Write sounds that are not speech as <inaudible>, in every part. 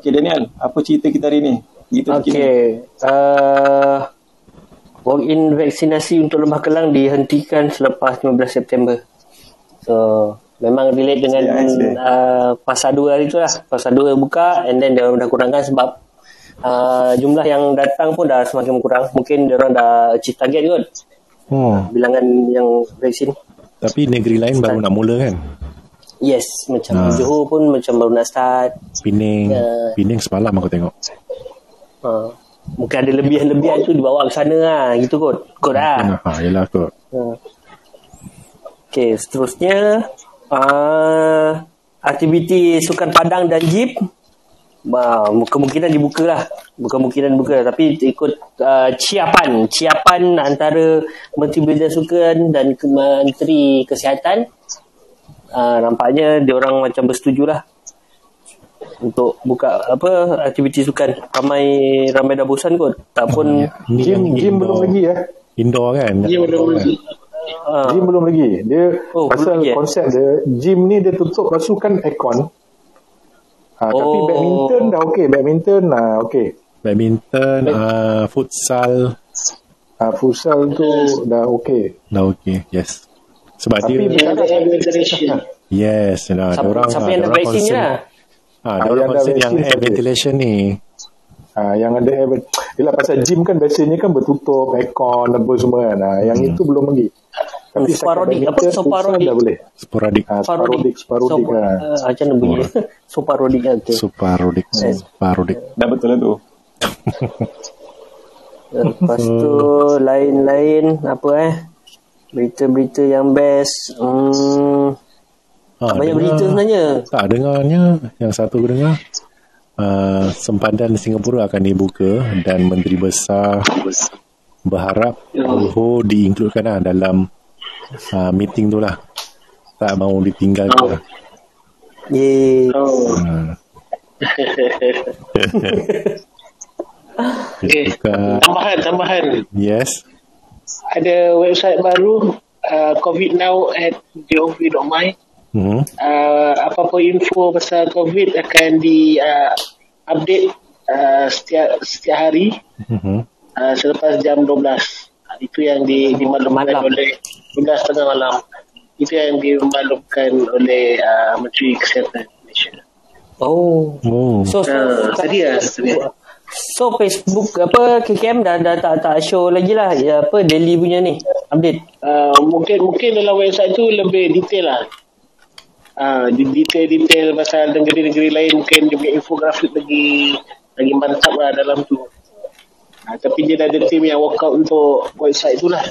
Okey Daniel, apa cerita kita hari ni? Kita Okey. Uh, walk-in vaksinasi untuk Lembah Kelang dihentikan selepas 15 September. So, memang relate dengan uh, fasa 2 hari tu lah. Fasa 2 buka and then dia orang dah kurangkan sebab uh, jumlah yang datang pun dah semakin berkurang. Mungkin dia orang dah achieve target kot. Hmm. Bilangan yang vaksin. Tapi negeri lain baru nak mula kan? Yes, macam Ah. Johor pun macam baru nak start. Pening. Ya. Pening semalam aku tengok. Uh, mungkin ada lebihan-lebihan tu dibawa ke sana lah. Gitu kot. Kot lah. Ha, yelah kot. Ha. Okey, seterusnya uh, aktiviti sukan padang dan jeep uh, kemungkinan dibuka lah. Bukan kemungkinan buka tapi ikut uh, ciapan. Ciapan antara Menteri Bidang Sukan dan Menteri Kesihatan. Uh, nampaknya dia orang macam bersetuju lah untuk buka apa aktiviti sukan ramai ramai dah bosan kot tak pun Gym, yang gym belum indoor- lagi eh. Indoor kan? Dia belum lagi. uh, Gym belum lagi. Dia Oh, belum pasal lagi, eh? konsep dia gym ni dia tutup pasukan aircon. Ha, Tapi Oh. badminton dah okey. Badminton ah okey. Badminton, uh, futsal, Ha, futsal tu dah okey. dah okay. Yes. Sebab Tapi dia, Dia ada air ventilation. yes. Lah, siapa, orang, siapa yang vaksin lah Ah, Ah, dia orang yang dah concern yang vaksin air ventilation ni. Ha, yang ada air Yelah pasal gym kan biasanya kan bertutup aircon apa semua kan. Ha, yang itu belum lagi. Tapi setakat Sporadik, apa? Sporadik. dah boleh. Sporadik. Ha, sparodik, sparodik. so, Ha. uh, macam mana bunyi <laughs> soparodik lah tu Suparodik. Suparodik. Dah betul lah tu. lepas tu lain-lain apa eh berita-berita yang best. Hmm, Ah, banyak dengar- berita sebenarnya. Tak dengarnya. Yang satu aku dengar. Uh, Sempadan Singapura akan dibuka Dan Menteri Besar Berharap Johor diinkludkan lah dalam uh, Meeting tu lah. Tak mau ditinggalkan. Lah Yeay. Oh. uh, Eh, Buka tambahan, tambahan. Yes Ada website baru uh, COVID now at gov.my hmm. uh, apa-apa info pasal COVID akan di uh, update uh, setiap setiap hari Hmm. uh, selepas jam 12. Uh, itu yang di, dimaklumkan Malam. oleh 12 tengah malam. Itu yang dimaklumkan oleh uh, Menteri Kesihatan Malaysia. oh Oh so, so, Uh, tadi lah, tadi. So Facebook apa KKM dah, dah tak, tak show lagi lah ya, apa daily punya ni update Uh, mungkin mungkin dalam website tu lebih detail lah. Uh, detail-detail pasal negeri-negeri lain mungkin punya infografik lagi lagi mantap lah dalam tu. Uh, tapi dia dah ada tim yang work out untuk website tu lah.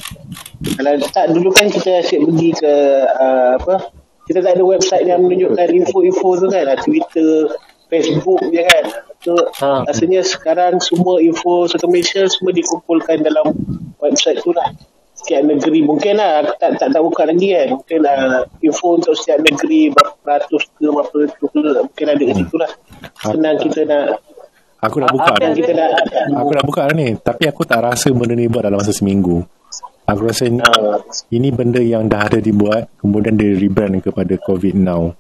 Kalau tak dulu kan kita asyik pergi ke uh, apa kita tak ada website yang menunjukkan info-info tu kan uh, Twitter, Facebook je kan. So, Ha. rasanya sekarang semua info Malaysia semua dikumpulkan dalam website tu lah. Setiap negeri. Mungkin lah aku tak, tak, tak buka lagi kan. Mungkin lah info untuk setiap negeri berapa ratus ke berapa ratus ke mungkin ada kat situ lah. Senang kita nak Aku dah buka yang kita nak Aku dah buka ni. Tapi aku tak rasa benda ni buat dalam masa seminggu. Aku rasa ni, Ah. ini benda yang dah ada dibuat Kemudian dia rebrand kepada COVID Now.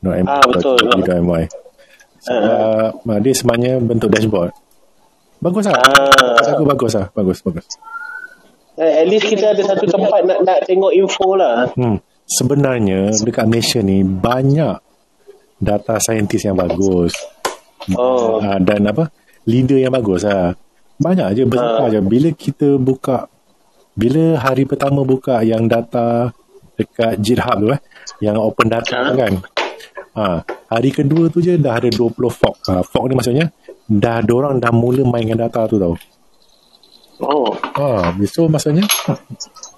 No, Ah, betul. MY Sebab uh, dia sebenarnya bentuk dashboard. Bagus lah. Ah. Kata aku bagus lah. Bagus, bagus. Eh, at least kita ada satu tempat nak nak tengok info lah. Hmm. Sebenarnya dekat Malaysia ni Banyak data saintis yang bagus. Oh. Uh, Dan apa? Leader yang bagus lah. Banyak je besar je. Bila kita buka Bila hari pertama buka Yang data Dekat GitHub tu eh Yang open data Ha. kan ha, Hari kedua tu je Dah ada 20 fork ha, Fork ni maksudnya Dah orang dah mula mainkan data tu tau oh ha, So maksudnya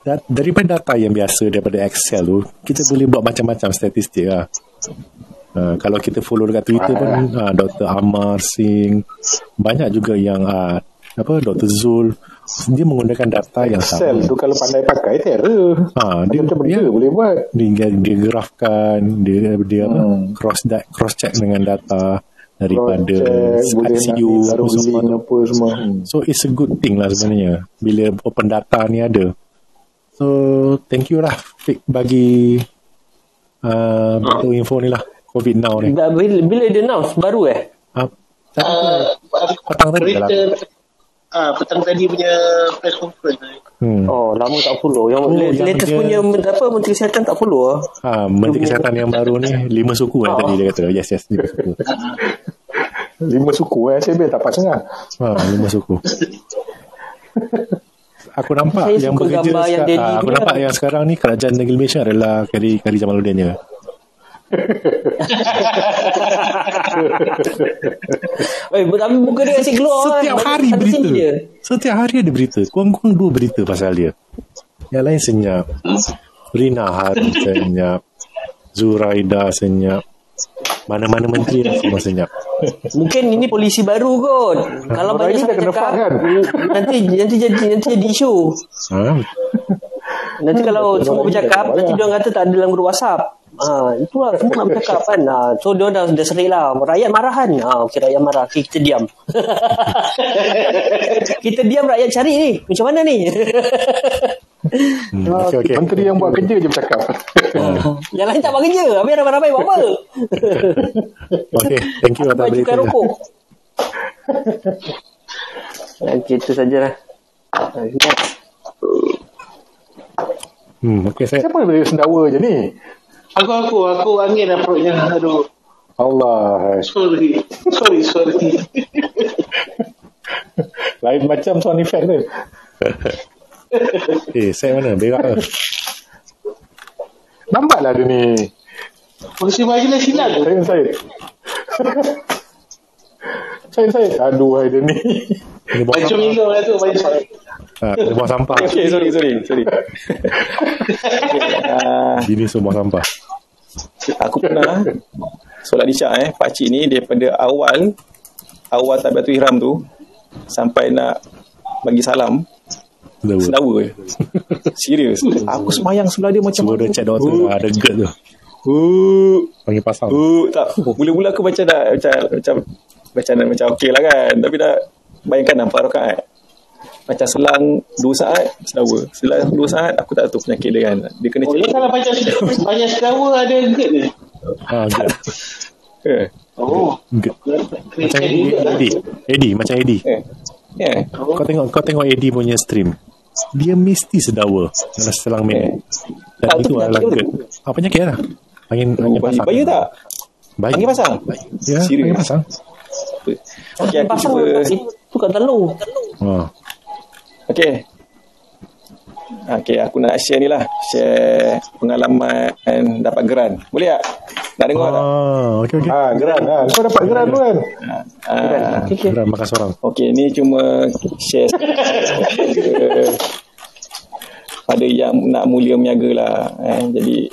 da- Daripada data yang biasa Daripada Excel tu Kita boleh buat macam-macam statistik lah Uh, kalau kita follow dekat Twitter pun uh, Dr. Amar Singh banyak juga yang uh, apa Dr. Zul dia menggunakan data yang Excel sama tu kalau pandai pakai terror. ha, dia, Macam benda dia, boleh buat. dia, dia grafkan dia dia apa Hmm. cross da- cross check dengan data daripada taruh semua apa semua. Hmm. So it's a good thing lah sebenarnya bila open data ni ada. So thank you lah Fik bagi uh, bentuk info ni lah COVID now ni. bila, bila dia announce baru eh Uh, Uh, Petang tadi dalam. Ah petang tadi punya press conference. Hmm. Oh, lama tak follow. Yang Oh, oh, yang latest dia- punya apa Menteri Kesihatan tak follow ah. Ha, Menteri Kesihatan yang baru ni lima suku kan tadi dia kata. Yes, yes, lima suku. <laughs> Lima suku eh. Saya tak dapat sangat. Ha, lima suku. Aku nampak Saya yang bekerja yang seka- Delhi ah, aku nampak yang sekarang ni kerajaan negeri Malaysia adalah Kari Kari Jamaluddin je. <laughs> Eh, tapi muka dia asyik keluar kan. Setiap Balik hari berita. Setiap hari ada berita. Kurang-kurang dua berita pasal dia. Yang lain senyap. Rina Hari senyap. Zuraida senyap. Mana-mana menteri lah semua senyap. Mungkin ini polisi baru kot. Kalau Orang banyak sangat cakap, kan? nanti nanti jadi nanti jadi isu. Ha? Nanti kalau semua bercakap, nanti dia orang kata tak ada dalam grup WhatsApp. Ha, itulah semua nak bercakap kan. Ha, so dia dah, dah serik lah. Rakyat marah kan. Ha, okey rakyat marah. Okay, kita diam. <laughs> kita diam rakyat cari ni. Macam mana ni? Hmm. Okey, okey. Menteri yang buat kerja je bercakap. <laughs> Yang lain tak buat kerja. Habis ramai-ramai buat apa? <laughs> Okey, thank you atas berita. cukai rokok. Okey, itu sajalah. Hmm, okey saya. Siapa yang boleh sendawa je ni? Aku aku aku angin dah perutnya. Aduh. Allah. Sorry. Sorry, sorry. <laughs> Lain macam sound effect tu. Eh, saya mana? Berak ke? Nampaklah dia ni. Polisi majlis silang. Saya saya. saya saya. Aduh, hai dia ni. Macam. Milo lah tu. Macam Ha, kena buang sampah. Okay, sorry, sorry, sorry. <laughs> okay, uh, Bini semua sampah. aku pernah solat isyak eh, pakcik ni daripada awal awal tabiatul ihram tu sampai nak bagi salam Sedawa. sedawa je. Serius. Aku semayang sebelah dia macam Semua dah check doktor Oh. lah. Ada gerd tu. Uh, Panggil pasal. uh, tak. Mula-mula aku macam dah macam macam macam macam okey lah kan. Tapi dah bayangkan nampak rakaat. Macam selang 2 saat sedawa. Selang 2 saat aku tak tahu penyakit dia kan. Dia kena Oh, dia check. kalau banyak banyak sedawa ada gerd ke? Ha, gerd. Eh. Oh. Gerd. Kena Macam Eddie. Eddie. Macam Eddie. Eh. Yeah. Kau tengok kau tengok Eddie punya stream. Dia mesti sedawa dalam selang minit. Dan Ah, itu tu adalah gerd. Apa penyakit lah? Angin, angin Bayi, pasang. bayi tak? Bayi. Angin pasang? Ya, Serius? angin pasang. Okey, aku Pasang cuba. itu kat telur. Ha. Okey. Okey, aku nak share ni lah. Share pengalaman dapat geran. Boleh tak? Nak dengar tak? Ah, okey okey. Ha, geran. Ha. Kau dapat geran tu kan? Ah, Geram makan seorang. Okey, ni cuma share pada, yang nak mulia meniaga lah. Eh, jadi,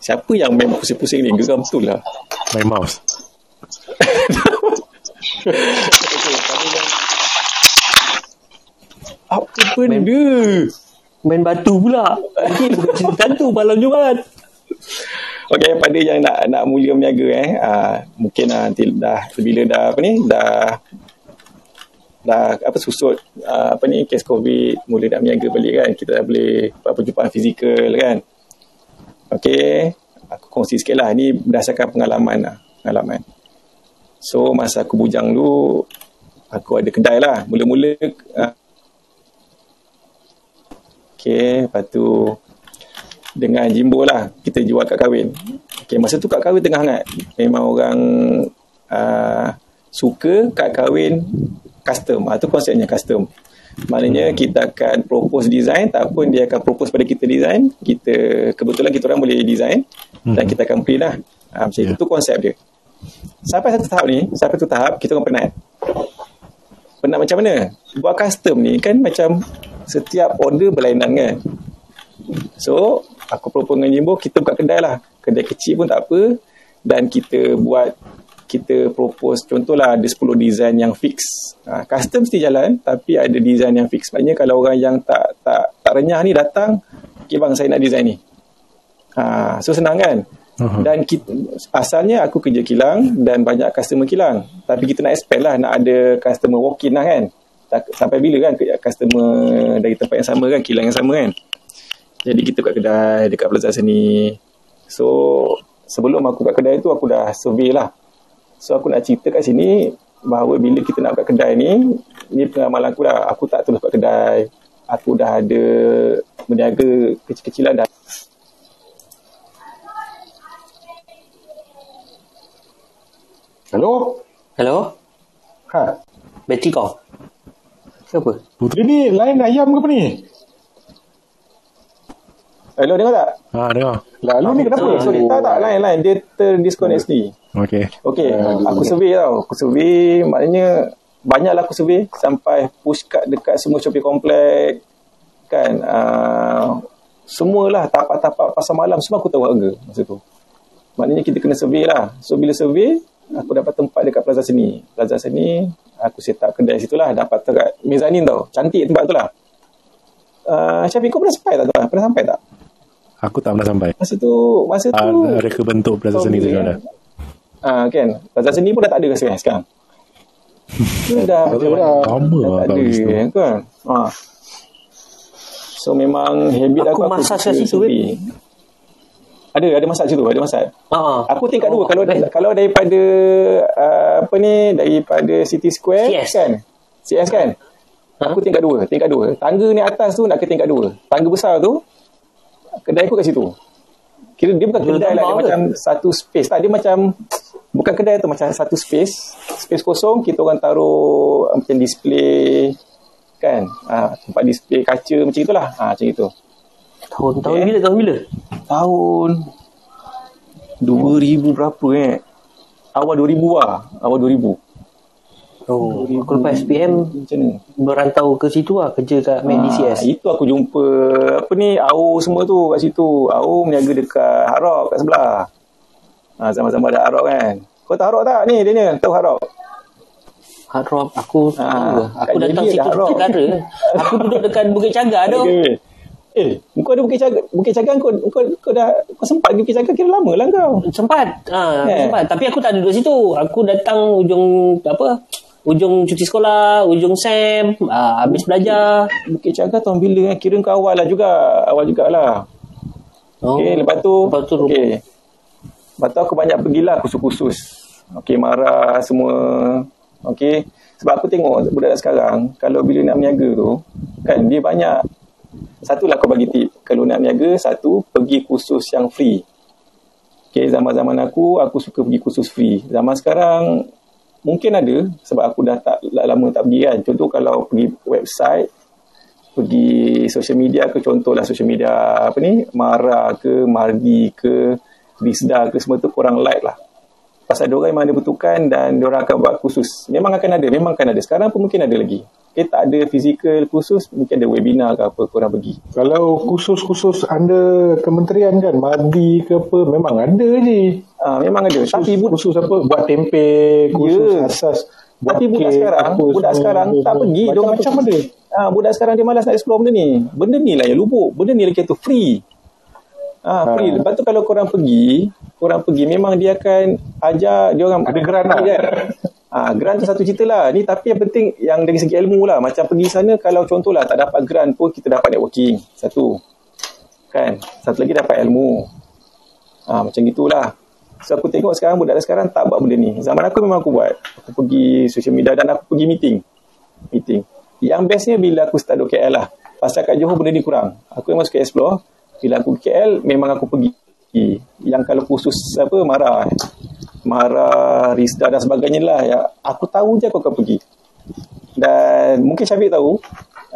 siapa yang main pusing-pusing ni? Geram betul lah. My mouse. <laughs> Apa benda? Main batu pula. Nanti bukan cerita tu malam Jumaat. Okey, pada yang nak nak mulia meniaga eh, uh, mungkin uh, nanti dah bila dah apa ni, dah dah apa susut uh, apa ni kes covid mula nak meniaga balik kan kita dah boleh buat perjumpaan fizikal kan Okey, aku kongsi sikit lah ni berdasarkan pengalaman lah pengalaman so masa aku bujang dulu aku ada kedai lah mula-mula uh, Okey, lepas tu dengan Jimbo lah kita jual kad kahwin. Okay, masa tu kad kahwin tengah hangat. Memang orang uh, suka kad kahwin custom. Ah tu konsepnya custom. Maknanya kita akan propose design tak pun dia akan propose pada kita design. Kita kebetulan kita orang boleh design dan kita akan print lah. Ah, macam Yeah. itu tu konsep dia. Sampai satu tahap ni, sampai satu tahap kita orang penat. Penat macam mana? Buat custom ni kan macam setiap order berlainan kan. So, aku propose dengan Jimbo, kita buka kedai lah. Kedai kecil pun tak apa. Dan kita buat, kita propose, contohlah ada 10 design yang fix. Ha, custom mesti jalan, tapi ada design yang fix. Maknanya kalau orang yang tak tak tak renyah ni datang, okay bang, saya nak design ni. Ha, so, senang kan? Aha. Dan kita, asalnya aku kerja kilang dan banyak customer kilang. Tapi kita nak expand lah, nak ada customer walk-in lah kan. Tak- Sampai bila kan customer dari tempat yang sama kan, kilang yang sama kan. Jadi kita kat kedai dekat Plaza Seni. So sebelum aku kat kedai tu aku dah survey lah. So aku nak cerita kat sini bahawa bila kita nak buka kedai ni, ni pengalaman aku lah. Aku tak terus buka kedai. Aku dah ada berniaga kecil-kecilan dah. Hello? Hello? Ha? Bateri kau? Siapa? Putri ni lain ayam ke apa ni? Hello, dengar tak? Ha, dengar. Lalu ni kenapa? betul. Sorry, tak tak lain-lain. Dia terdisconnect sendiri. Okey. Okey, aku survey tau. Aku survey, maknanya banyaklah aku survey sampai push card dekat semua shopping complex. Kan, uh, semualah tapak-tapak pasar malam semua aku tahu harga masa tu. Maknanya kita kena survey lah. So, bila survey, aku dapat tempat dekat Plaza Seni. Plaza Seni, aku set up kedai situ lah. Dapat dekat mezanin tau. Cantik tempat tu lah. Uh, Syafiq, kau pernah sampai tak tu? Pernah sampai tak? Aku tak pernah sampai. Masa tu, masa tu... Ah, reka bentuk plaza seni tu boleh, ada. kan? Ah kan. Plaza seni pun dah tak ada rasa sekarang. Dia dah Tak ada dah. Lama dah lah tak ada kan. Ha. So memang habit Aku aku massage suka kat situ. Ada ada masak situ, ada masak. Ah. Aku tingkat dua kalau kalau daripada uh, apa ni daripada City Square CS. kan. CS kan. Ha? Aku tingkat dua, tingkat dua. Tangga ni atas tu nak ke tingkat dua. Tangga besar tu kedai aku kat situ. Kira dia bukan kedai lah, dia ke? macam satu space. Tak, dia macam bukan kedai tu macam satu space. Space kosong kita orang taruh uh, macam display kan. Ha, tempat display kaca macam itulah. Ha, macam itu. Tahun, tahun Okay. bila? Tahun bila? Tahun 2000 berapa eh? Awal 2000 lah. Awal 2000. Oh, aku lepas SPM Macam mana? berantau ke situ lah kerja kat Mac Ah, DCS. itu aku jumpa apa ni AO semua tu kat situ. AO meniaga dekat Rock kat sebelah. Ha, sama-sama ada Rock kan. Kau tahu Rock tak ni Daniel? Tahu Hard Rock? Hard Rock aku Ah, tahu lah. aku kat datang situ negara. aku duduk dekat Bukit Cagar tu. Okay. Eh, kau ada Bukit Cagar, Bukit Cagar kau, kau, kau dah kau sempat pergi Bukit Cagar kira lama lah kau. Sempat. Ah, Eh. sempat. Tapi aku tak duduk situ. Aku datang ujung apa? Ujung cuti sekolah, ujung SEM, ah, habis belajar. Bukit Cagar tahun bila? eh? Kira kau awal lah juga. Awal jugalah. Oh. Okay, lepas tu, Lepas tu okay. Lepas tu aku banyak pergilah kursus-kursus. Okay, marah semua. Okay. Sebab aku tengok budak sekarang, kalau bila nak berniaga tu, kan dia banyak. Satulah aku bagi tip. Kalau nak berniaga, satu, pergi kursus yang free. Okay, zaman-zaman aku, aku suka pergi kursus free. Zaman sekarang, mungkin ada sebab aku dah tak lama tak pergi kan. Contoh kalau pergi website, pergi social media ke contohlah social media apa ni Mara ke Mardi ke Rizda ke semua tu korang like lah pasal diorang memang ada bentukan dan diorang akan buat khusus memang akan ada memang akan ada sekarang pun mungkin ada lagi okay, tak ada fizikal khusus mungkin ada webinar ke apa korang pergi Kalau khusus-khusus under kementerian kan, Madi ke apa, memang ada je. uh, memang ada tapi Khusus, bu- khusus apa, buat tempe, khusus Ya. asas. Buat tapi budak sekarang apa budak semua, sekarang apa tak semua. pergi diorang Macam-macam ada. Ah, budak sekarang dia malas nak explore benda ni. Benda ni lah yang lubuk. Benda ni lagi tu free. Ah, free. Ha. Lepas tu kalau korang pergi, korang pergi memang dia akan ajar dia orang Ada geran lah. <laughs> Ah, grant tu satu cerita lah. Ni tapi yang penting yang dari segi ilmu lah. Macam pergi sana kalau contohlah tak dapat grant pun kita dapat networking. Satu. Kan? Satu lagi dapat ilmu. Ah, macam gitulah. So aku tengok sekarang budak sekarang tak buat benda ni. Zaman aku memang aku buat. Aku pergi social media dan aku pergi meeting. Meeting. Yang bestnya bila aku start KL lah. Pasal kat Johor benda ni kurang. Aku memang suka explore. Bila aku KL memang aku pergi. Yang kalau khusus apa marah. Marah, Rizda dan sebagainya lah. Ya, aku tahu je aku akan pergi. Dan mungkin Syafiq tahu.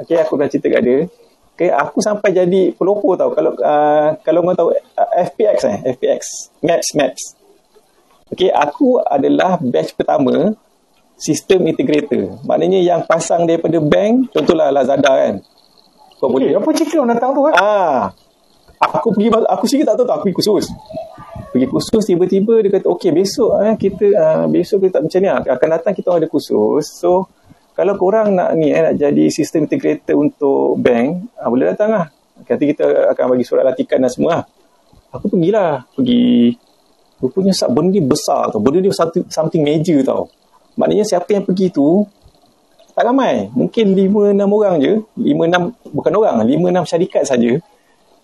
Okay, aku dah cerita kat dia. Okay, aku sampai jadi pelopor tau. Kalau uh, kalau kau tahu uh, FPX eh, FPX. Maps, Maps. Okay, aku adalah batch pertama sistem integrator. Maknanya yang pasang daripada bank, contohlah Lazada kan. Kau boleh. Okay, apa cerita orang datang tu kan? Ah, aku pergi aku sendiri tak tahu tak aku pergi kursus. Pergi kursus tiba-tiba dia kata okey besok eh, kita uh, besok kita macam ni ah, akan datang kita ada kursus. So kalau korang nak ni eh, nak jadi sistem integrator untuk bank, ah, boleh datang lah. Nanti kita akan bagi surat latihan dan semua. lah. Aku pergilah, pergi rupanya sat benda ni besar tau. Benda ni satu, something major tau. Maknanya siapa yang pergi tu tak ramai. Mungkin 5-6 orang je. 5-6, bukan orang, 5-6 syarikat saja.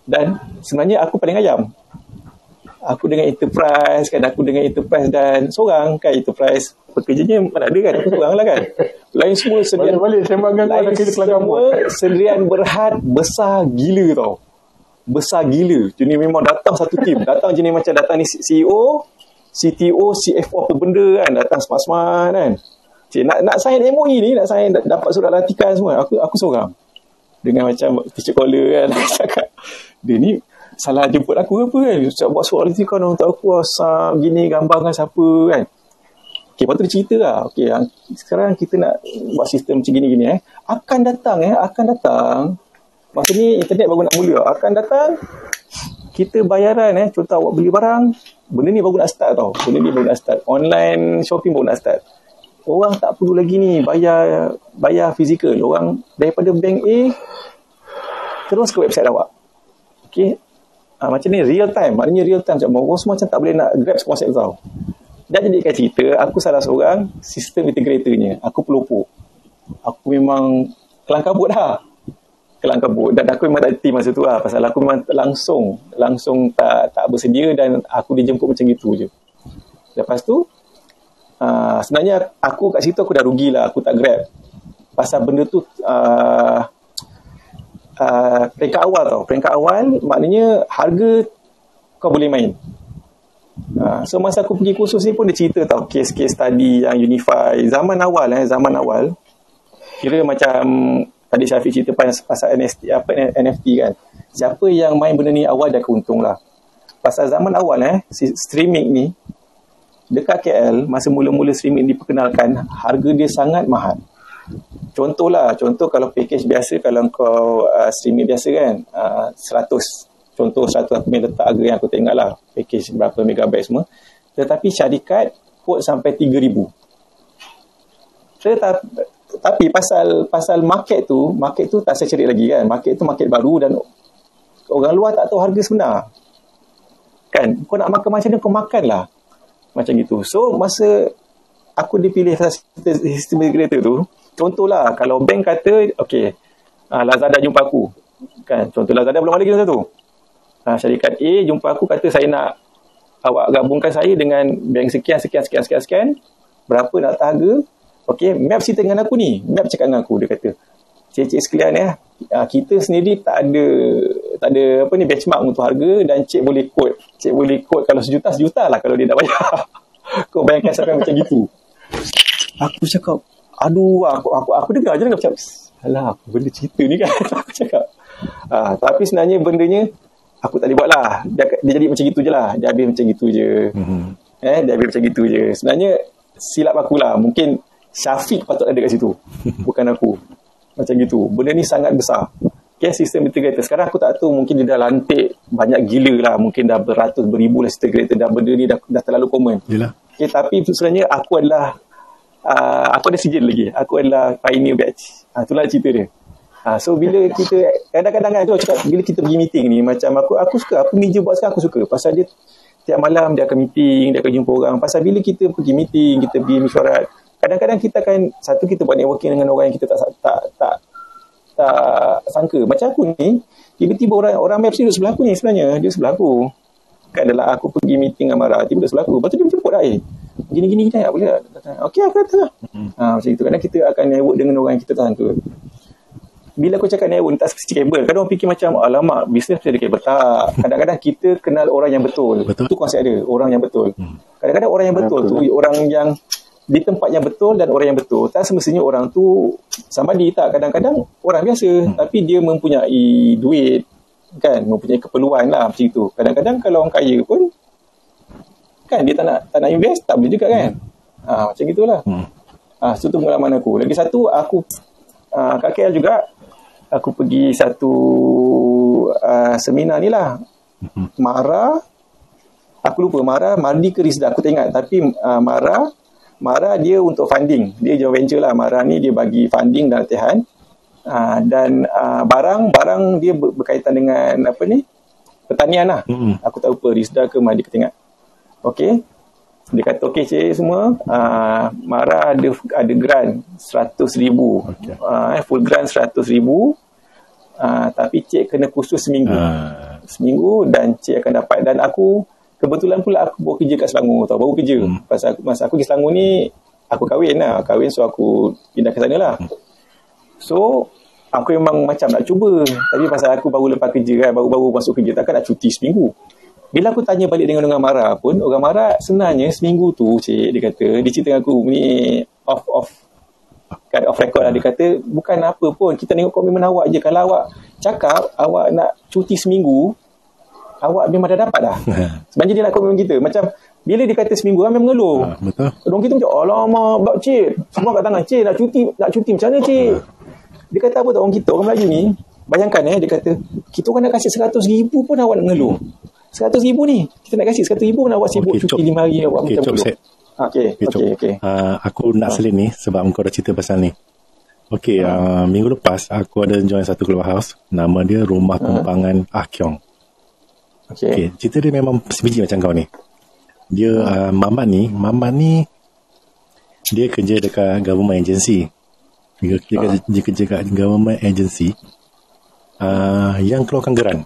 Dan sebenarnya aku paling ayam. aku dengan enterprise kan aku dengan enterprise dan seorang kan enterprise pekerjanya mana ada kan? Aku seorang lah kan? Lain semua sendirian. Balik-balik sembang lain semua sendirian berhad besar gila tau. Besar gila. Jenis memang datang satu tim datang jenis macam datang ni CEO CTO CFO apa benda kan. Datang smart-smart kan. Cik, nak nak sign MOE ni nak sign dapat surat latihan semua. Aku aku seorang. Dengan macam teacher caller kan. <laughs> Cakap dia ni salah jemput aku ke apa kan Saya buat surat latihan kau untuk aku asal gini gambar dengan siapa kan Okay, lepas tu dia cerita lah. Okay, yang, sekarang kita nak buat sistem macam gini-gini eh. Akan datang eh, akan datang. Masa ni internet baru nak mula. Akan datang, kita bayaran eh. Contoh awak beli barang, benda ni baru nak start tau. Benda ni baru nak start. Online shopping baru nak start. Orang tak perlu lagi ni bayar bayar fizikal. Orang daripada bank A, terus ke website awak. Okay. Ha, macam ni real time. Maknanya real time. Macam orang semua macam tak boleh nak grab konsep tau. Dan jadikan cerita, aku salah seorang sistem integratornya. Aku pelopor. Aku memang kelang kabut dah. Kelang kabut. Dan aku memang tak reti masa tu lah. Pasal aku memang langsung, langsung tak tak bersedia dan aku dijemput macam gitu je. Lepas tu, uh, sebenarnya aku kat situ aku dah rugi lah. Aku tak grab. Pasal benda tu, uh, uh, peringkat awal tau. Peringkat awal maknanya harga kau boleh main. Uh, so masa aku pergi kursus ni pun dia cerita tau kes-kes tadi yang Unify. Zaman awal eh zaman awal. Kira macam tadi Syafiq cerita pasal, NFT apa NFT kan. Siapa yang main benda ni awal dia keuntung lah. Pasal zaman awal eh streaming ni dekat KL masa mula-mula streaming diperkenalkan harga dia sangat mahal contohlah contoh kalau package biasa kalau kau uh, streaming biasa kan uh, 100 contoh satu aku punya letak harga yang aku tengok lah package berapa megabyte semua tetapi syarikat quote sampai 3000 tetapi, tapi pasal pasal market tu market tu tak saya cari lagi kan market tu market baru dan orang luar tak tahu harga sebenar kan kau nak makan macam ni kau makan lah macam gitu so masa aku dipilih sistem integrator tu contohlah kalau bank kata okay uh, Lazada jumpa aku. Kan? Contoh Lazada belum ada lagi masa tu. Uh, syarikat A jumpa aku kata saya nak awak gabungkan saya dengan bank sekian sekian sekian sekian sekian. Berapa nak harga? Okey map cerita dengan aku ni. Map cakap dengan aku dia kata. Cik-cik sekalian ya uh, kita sendiri tak ada tak ada apa ni benchmark untuk harga dan cik boleh quote. Cik boleh quote kalau sejuta sejuta lah kalau dia nak bayar. <laughs> Kau bayangkan sampai macam gitu. Aku cakap aduh aku aku aku dengar je macam alah benda cerita ni kan <laughs> aku cakap uh, tapi sebenarnya bendanya aku tak boleh buat lah. Dia, dia jadi macam gitu je lah. Dia habis macam gitu je. Mm-hmm. Eh, dia habis macam gitu je. Sebenarnya silap aku lah. Mungkin Syafiq patut ada kat situ. <laughs> Bukan aku. Macam gitu. Benda ni sangat besar. Okay, sistem integrator. Sekarang aku tak tahu mungkin dia dah lantik banyak gila lah. Mungkin dah beratus, beribu lah integrator. Dah benda ni dah, dah terlalu common. Yelah. Okay, tapi sebenarnya aku adalah uh, aku ada sijil lagi. Aku adalah pioneer batch. Uh, itulah cerita dia. Ha, so bila kita kadang-kadang kan tu cakap bila kita pergi meeting ni macam aku aku suka aku meja buat sekarang aku suka. Pasal dia tiap malam dia akan meeting dia akan jumpa orang. Pasal bila kita pergi meeting kita pergi mesyuarat kadang-kadang kita akan satu kita buat networking dengan orang yang kita tak tak tak tak sangka. Macam aku ni tiba-tiba orang orang maps ni duduk sebelah aku ni sebenarnya. Dia sebelah aku. Kan adalah aku pergi meeting dengan Mara tiba duduk sebelah aku. Lepas tu dia jemput dah eh gini-gini kita tak boleh tak? Okey aku datang lah. Ha, macam itu kadang kita akan network dengan orang yang kita tak sangka bila aku cakap network tak seperti kabel. Kadang orang fikir macam alamak bisnes mesti ada kabel. Tak. Kadang-kadang kita kenal orang yang betul. Betul. itu konsep dia orang yang betul. Kadang-kadang orang yang betul tu orang yang di tempat yang betul dan orang yang betul tak semestinya orang tu sama di tak. Kadang-kadang orang biasa tapi dia mempunyai duit kan? Mempunyai keperluan lah macam itu kadang-kadang kalau orang kaya pun kan dia tak nak tak nak invest tak boleh juga kan? Ha, macam gitulah. Hmm. ha, so tu pengalaman aku. Lagi satu aku uh, kat KL juga aku pergi satu uh, seminar ni lah. Mara aku lupa Mara Mardi ke Rizda aku tak ingat. Tapi uh, Mara Mara dia untuk funding. Dia joint venture lah. Mara ni dia bagi funding dan latihan. Uh, dan uh, barang barang dia ber- berkaitan dengan apa ni? Pertanian lah. Mm-mm. aku tak lupa Rizda ke Mardi aku tak ingat Okey. Dia kata okey cik semua, uh, Mara ada ada grant 100 ribu. Okey. Uh, full grant 100 ribu. Uh, tapi cik kena kursus seminggu. Ah. Seminggu dan cik akan dapat. Dan aku kebetulan pula aku baru kerja kat Selangor tau baru kerja hmm. pasal aku, masa aku pergi Selangor ni aku kahwin lah kahwin so aku pindah ke sana lah Hmm. so aku memang macam nak cuba tapi pasal aku baru lepas kerja kan baru-baru masuk kerja takkan nak cuti seminggu bila aku tanya balik dengan orang Mara pun orang Mara sebenarnya seminggu tu cik dia kata dia cerita dengan aku ni off off. Kan off record lah dia kata bukan apa pun kita tengok komitmen awak je. Kalau awak cakap awak nak cuti seminggu awak memang dah dapat dah. <laughs> Sebenarnya dia nak komitmen kita. Macam bila dia kata seminggu ramai mengeluh. Ah, betul. Orang kita macam alamak bab cik semua kat tangan. Cik nak cuti nak cuti macam mana cik? Dia kata apa tau orang kita orang Melayu ni bayangkan eh dia kata kita orang nak kasih 100 ribu pun awak nak mengeluh 100 ribu ni kita nak kasih 100 ribu pun awak sibuk Okey, cuti Cop. 5 hari awak Okey, macam set. Ah, Okey Okay, okey okey Uh, aku nak selit ni sebab kau dah cerita pasal ni. Okay, uh, minggu lepas aku ada join satu clubhouse. Nama dia Rumah Kumpangan Ah Kyong. okey Okay, cerita dia memang sebiji macam kau ni. Dia uh, Mamat ni, Mamat ni dia kerja dekat government agency. Dia, dia, kerja, dia kerja kat government agency uh, yang keluarkan geran.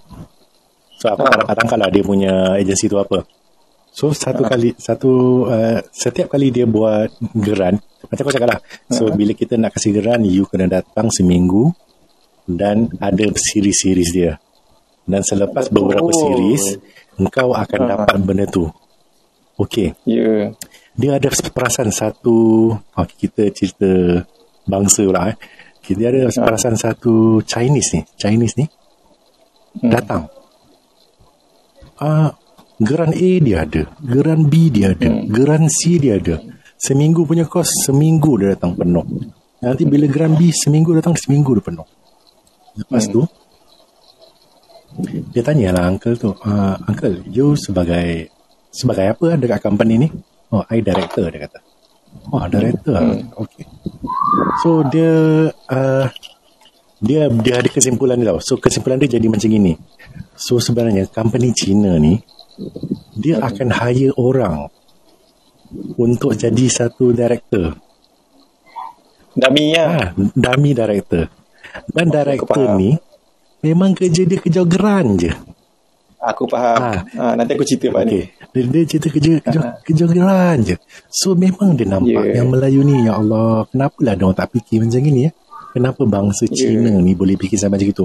So aku tak dapat tangkap lah dia punya agensi tu apa. So satu kali satu uh, setiap kali dia buat geran macam kau cakap lah. So bila kita nak kasih geran you kena datang seminggu dan ada series-series dia. Dan selepas beberapa Oh. series engkau akan dapat benda tu. Okay. ya Dia ada perasaan satu okay, kita cerita bangsa pula eh. Dia ada perasaan satu Chinese ni. Chinese ni datang. Ah, geran A dia ada, geran B dia ada, geran C dia ada. Seminggu punya kos, seminggu dia datang penuh. Nanti bila geran B, seminggu datang, seminggu dia penuh. Lepas tu, dia tanya lah uncle tu, uh, uncle, you sebagai sebagai apa dekat company ni? Oh, I director dia kata. Oh, director. Hmm. Okay. So dia uh, dia dia ada kesimpulan dia tau. So kesimpulan dia jadi macam ini. So sebenarnya company Cina ni dia akan hire orang untuk jadi satu director. Dami lah Ha, dummy director. Dan director ni memang kerja dia kerja geran je. aku faham Ah. ah, nanti aku cerita pak ni Okey. Dia, dia cerita kerja kerja, kerja geran je. So memang dia nampak Yeah. yang Melayu ni ya Allah, kenapalah dia orang tak fikir macam ni ya? Kenapa bangsa Yeah. Cina ni boleh fikir sampai macam itu?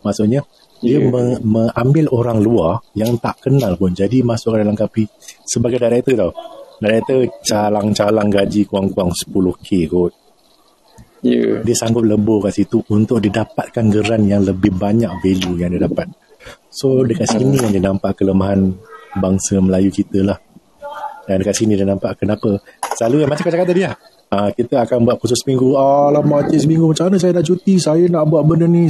Maksudnya dia Yeah. me, mengambil orang luar yang tak kenal pun jadi masuk dalam kapi sebagai director tau. Director calang-calang gaji kurang-kurang 10k kot. ya Dia sanggup lebur kat situ untuk didapatkan geran yang lebih banyak value yang dia dapat. So dekat sini yang dia nampak kelemahan bangsa Melayu kita lah. Dan dekat sini dia nampak kenapa. Selalu yang macam kau cakap tadi lah. Uh, kita akan buat kursus seminggu. Alamak cik seminggu macam mana saya nak cuti. Saya nak buat benda ni.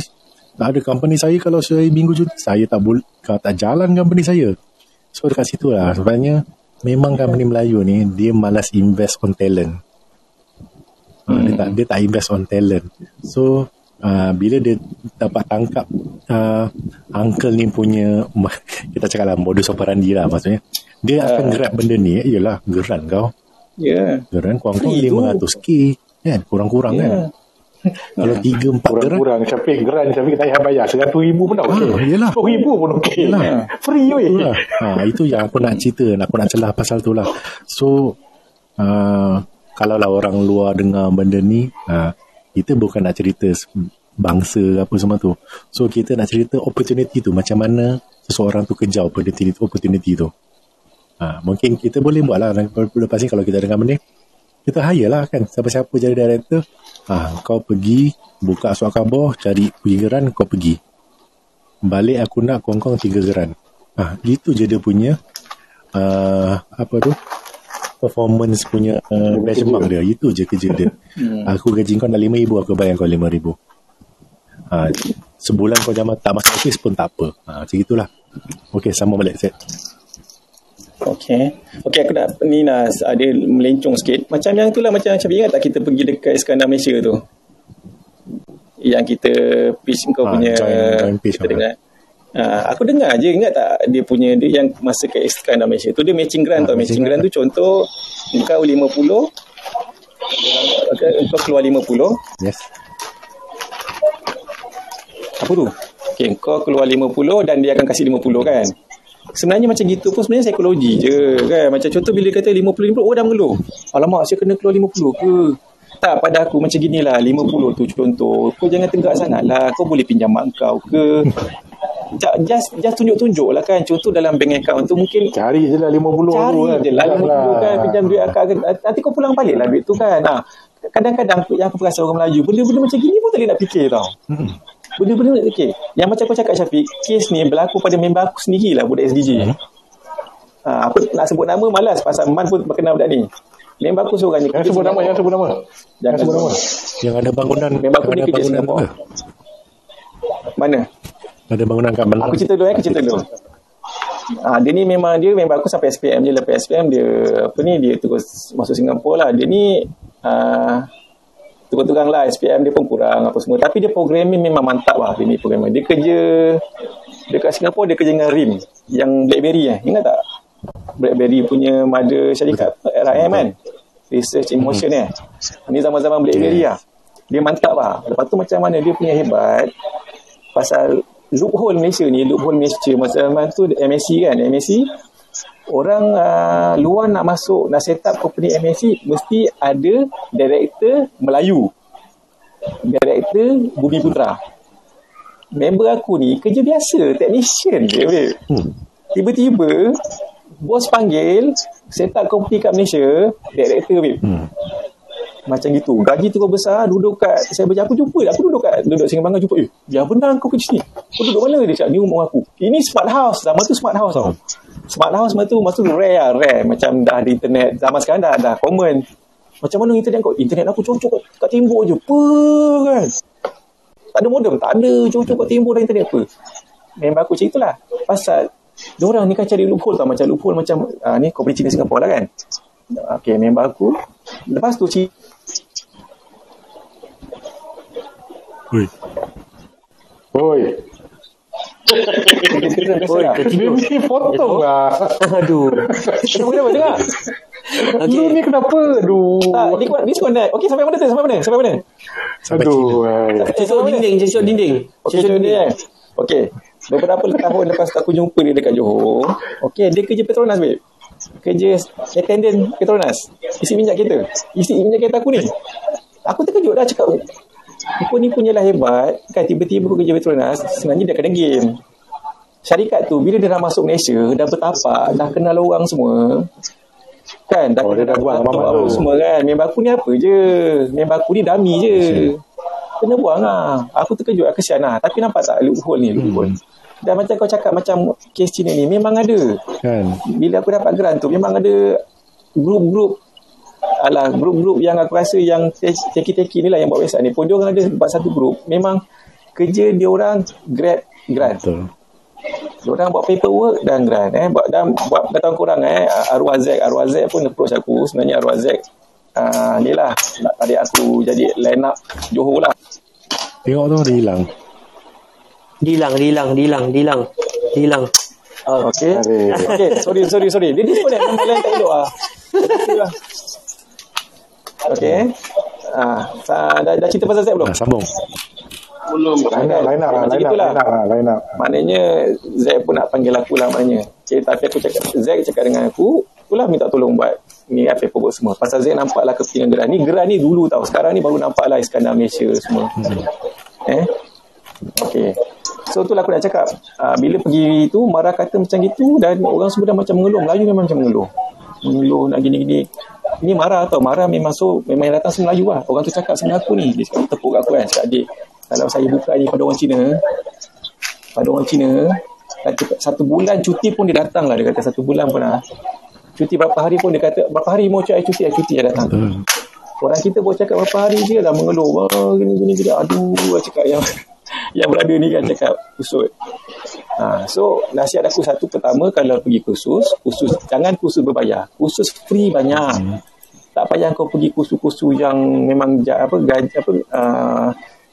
Tak ada company saya kalau saya minggu cuti. Saya tak boleh. Kalau tak jalan company saya. So dekat situ lah. Sebenarnya memang company Melayu ni dia malas invest on talent. Uh, dia tak dia tak invest on talent. So uh, bila dia dapat tangkap uh, uncle ni punya <laughs> kita cakap lah modus operandi lah maksudnya dia akan grab benda ni ialah geran kau ya geran kurang-kurang Free tu. 500k kan kurang-kurang Ya. kan kalau 3 4 geran Kurang-kurang Syafiq geran Syafiq tak payah bayar 100 ribu pun dah okey Ah, yelah. 10 ribu pun okey Yelah. Free weh Itu. Ha, itu yang aku nak cerita. Aku nak celah pasal tu lah. So, uh, kalau lah orang luar dengar benda ni, uh, kita bukan nak cerita bangsa apa semua tu. So, kita nak cerita opportunity tu. Macam mana seseorang tu kejar opportunity, opportunity tu. Ha, mungkin kita boleh buat lah. Lepas ni kalau kita dengar benda kita hire lah kan. Siapa-siapa jadi director, ha, kau pergi, buka surat khabar, cari pergi geran, kau pergi balik aku nak kurang-kurang tiga geran. Ah, gitu je dia punya uh, apa tu? performance punya uh, benchmark dia. Itu je kerja dia. aku gaji kau nak RM5,000, aku bayar kau RM5,000. Ha, sebulan kau jaman tak masuk office pun tak apa. Ha, macam itulah. Okey, sama balik set. Okey. Okey aku nak ni nak ada melencong sikit. Macam yang tu lah macam macam ingat tak kita pergi dekat Iskandar Malaysia tu. Yang kita pitch kau Ah, punya join- join pitch kita apa? dengar. Ah, aku dengar je ingat tak dia punya dia yang masa ke Iskandar Malaysia tu dia matching grant Ah, tau. matching grant tu contoh kau 50 kau keluar 50 Yes. apa tu? Okey, kau keluar 50 dan dia akan kasih 50 kan. Sebenarnya macam gitu pun sebenarnya psikologi je kan? Macam contoh bila kata 50 50 oh dah mengeluh. Alamak saya kena keluar 50 ke? Tak pada aku macam gini lah 50 tu contoh. Kau jangan tegak sangat lah kau boleh pinjam mak kau ke? Just just tunjuk-tunjuk lah kan? Contoh dalam bank account tu mungkin Cari je lah 50 cari tu kan. je lah Pinjam 50 kan pinjam duit akak kan nanti kau pulang balik lah duit tu kan. Ha. kadang-kadang yang aku perasan orang Melayu benda-benda macam gini pun tak boleh nak fikir tau benda-benda nak fikir yang macam kau cakap Syafiq kes ni berlaku pada member aku sendiri lah budak SDJ ha, aku nak sebut nama malas pasal Man pun kenal budak ni member aku seorang ni Yang sebut nama, yang sebut nama. Jangan sebut nama. Yang ada bangunan Memang aku ni kerja Singapura. mana Ada bangunan kat Malang. Aku cerita dulu eh, aku cerita dulu. Ah, dia ni memang dia member aku sampai SPM je lepas SPM dia apa ni dia terus masuk Singapura lah. Dia ni ah terang-terang lah SPM dia pun kurang apa semua tapi dia programming memang mantap lah dia ni programmer. Dia kerja dekat Singapura dia kerja dengan RIM yang BlackBerry eh. Ingat tak? BlackBerry punya mother syarikat RAM kan. Research in Motion eh. Ni zaman-zaman BlackBerry lah. Dia mantap lah. Lepas tu macam mana dia punya hebat pasal loophole Malaysia ni loophole Malaysia masa zaman tu MSC kan MSC orang uh, luar nak masuk nak set up company MSC mesti ada director Melayu. Director Bumi Putra. Member aku ni kerja biasa technician je babe. tiba-tiba bos panggil set up company kat Malaysia director babe macam gitu. Gaji tu kau besar duduk kat saya baca aku jumpa aku duduk kat duduk Singa jumpa. Eh ya benar kau kerja sini? Kau duduk mana dia cakap ni rumah aku? Ini smart house zaman tu smart house. Tau smart house masa tu masa tu rare lah rare. Macam dah ada internet zaman sekarang dah dah common. Macam mana internet kau? Internet aku cocok kat, tembok je. Apa kan? Tak ada modem tak ada cocok kat tembok dah internet apa. Member aku cerita lah pasal Diorang ni kan cari loophole tau. Macam loophole macam uh, Ni company Cina Singapura lah kan Okay member aku Lepas tu Ui. Oi. Oi, lah. Dia ni potong lah. <laughs> Aduh. Kenapa kenapa dengar? Lu ni kenapa? Aduh. Tak, ni kuat, ni nak. Okey, sampai mana tu? Sampai mana? Sampai mana? Aduh. Cecok dinding, cecok dinding. Cecok ni eh. Okey. Beberapa tahun lepas aku jumpa dia dekat Johor. Okey, dia kerja Petronas, babe. Kerja attendant Petronas. Isi minyak kereta. Isi minyak kereta aku ni. Aku terkejut dah cakap, Kau ni punyalah hebat. Kan tiba-tiba kau kerja Petronas, sebenarnya dia kena game. Syarikat tu, bila dia dah masuk Malaysia, dah bertapak, dah kenal orang semua. Kan, dah Oh, dia dah buang tu. semua kan. Member aku ni apa je. Member aku ni dummy je. Kena buang lah. Aku terkejut, aku kesian lah. Tapi nampak tak loophole ni, loophole. Dan macam kau cakap, macam kes Cina ni, memang ada. Kan? Bila aku dapat grant tu, memang ada grup-grup Alah, grup-grup yang aku rasa yang teki-teki ni lah yang buat website ni pun dia orang ada buat satu grup memang kerja dia orang grad grant Betul. dia orang buat paperwork dan grant eh buat dan buat kata korang eh Arwah Z Arwah Z pun approach aku sebenarnya Arwah Z uh, ni lah nak tarik aku jadi line up Johor lah Tengok tu dia hilang. Dilang, dilang, dilang, dilang. Dilang. Oh, Okay. Aduh. Okay, sorry, sorry, sorry. Dia disconnect. Memang lain tak elok lah. Okay. Ah, sa- dah, dah cerita pasal Zack belum? Nah, sambung. Belum. Line up, line up, line up, line up, lah, line up. Maknanya Zack pun nak panggil aku lah maknanya. Okay, tapi aku cakap, Zack cakap dengan aku, akulah minta tolong buat ni apa paperwork semua. Pasal Zack nampak lah kepentingan geran. Ni geran ni dulu tau. Sekarang ni baru nampak lah Iskandar Malaysia semua. Eh? Okay. So itulah aku nak cakap. Uh, bila pergi tu, marah kata macam gitu dan orang semua dah macam mengeluh. Melayu memang macam mengeluh. Mengeluh nak gini-gini. Ini marah tau. Marah memang so, memang yang datang semua Melayu lah. Orang tu cakap sama aku ni. Dia cakap tepuk kat aku kan. Cakap, adik, kalau saya buka ni pada orang Cina, pada orang Cina, satu bulan cuti pun dia datang lah. Dia kata satu bulan pun lah. Cuti berapa hari pun dia kata, berapa hari mau cakap cuti, cuti dia datang. Betul. Orang kita baru cakap berapa hari je dah mengeluh. Wah, gini, gini, gini. Aduh, cakap yang yang berada ni kan cakap kusut. Ha, so, nasihat aku satu pertama kalau pergi kursus, kursus jangan kursus berbayar. Kursus free banyak. Tak payah kau pergi kursus-kursus yang memang apa gaji apa uh,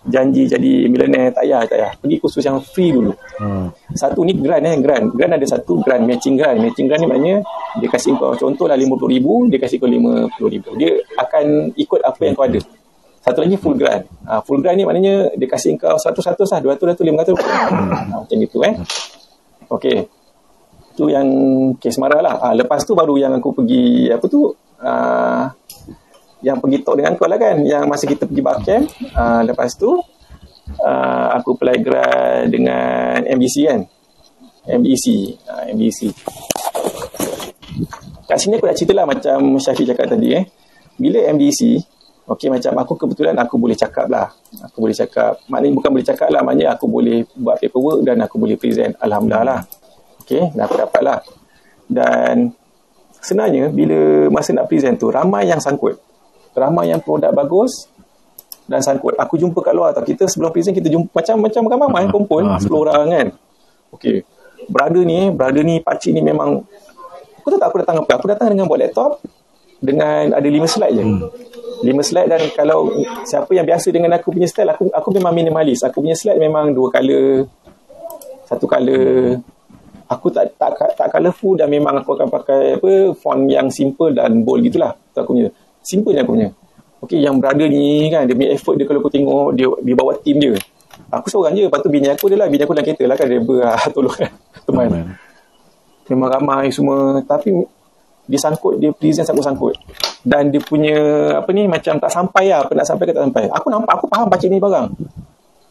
janji jadi milioner tak payah tak payah. Pergi kursus yang free dulu. Hmm. Satu ni grant eh grant. Grant ada satu grant matching grant. Matching grant ni maknanya dia kasih kau contohlah RM50,000, dia kasih kau RM50,000. Dia akan ikut apa yang kau ada. Satu lagi full grant. Ha, full grant ni maknanya dia kasih kau 100 100 lah, 200 200 500. Ha, macam gitu eh. Okey. tu yang kes marah lah ha, lepas tu baru yang aku pergi apa tu uh, yang pergi talk dengan kau lah kan yang masa kita pergi bar camp uh, lepas tu uh, aku apply grad dengan MBC kan MBC uh, MBC kat sini aku dah cerita lah macam Syafiq cakap tadi eh bila MDC Okey macam aku kebetulan aku boleh cakap lah. Aku boleh cakap. Maknanya bukan boleh cakap lah. Maknanya aku boleh buat paperwork dan aku boleh present. Alhamdulillah lah. Okey, dan aku dapat lah. Dan sebenarnya bila masa nak present tu, ramai yang sangkut. Ramai yang produk bagus dan sangkut. Aku jumpa kat luar tau. Kita sebelum present kita jumpa macam-macam ramai yang kumpul. Ah, 10 orang kan. Okey. Brother ni, brother ni, pakcik ni memang aku tahu tak aku datang apa? Aku datang dengan buat laptop dengan ada 5 slide je. Hmm. 5 slide dan kalau siapa yang biasa dengan aku punya style aku aku memang minimalis. Aku punya slide memang dua color satu color aku tak tak tak colorful dan memang aku akan pakai apa font yang simple dan bold gitulah. Tu aku punya. Simple je aku punya. Okey yang brother ni kan dia punya effort dia kalau aku tengok dia dia bawa team dia. Aku seorang je. Lepas tu bini aku dia lah. Bini aku dalam kereta lah kan. Dia ber, <laughs> tolong kan. Teman. Memang ramai semua. Tapi dia sangkut, dia present sangkut-sangkut. Dan dia punya, apa ni, macam tak sampai lah. Apa nak sampai ke tak sampai. Aku nampak, aku faham pakcik ni barang.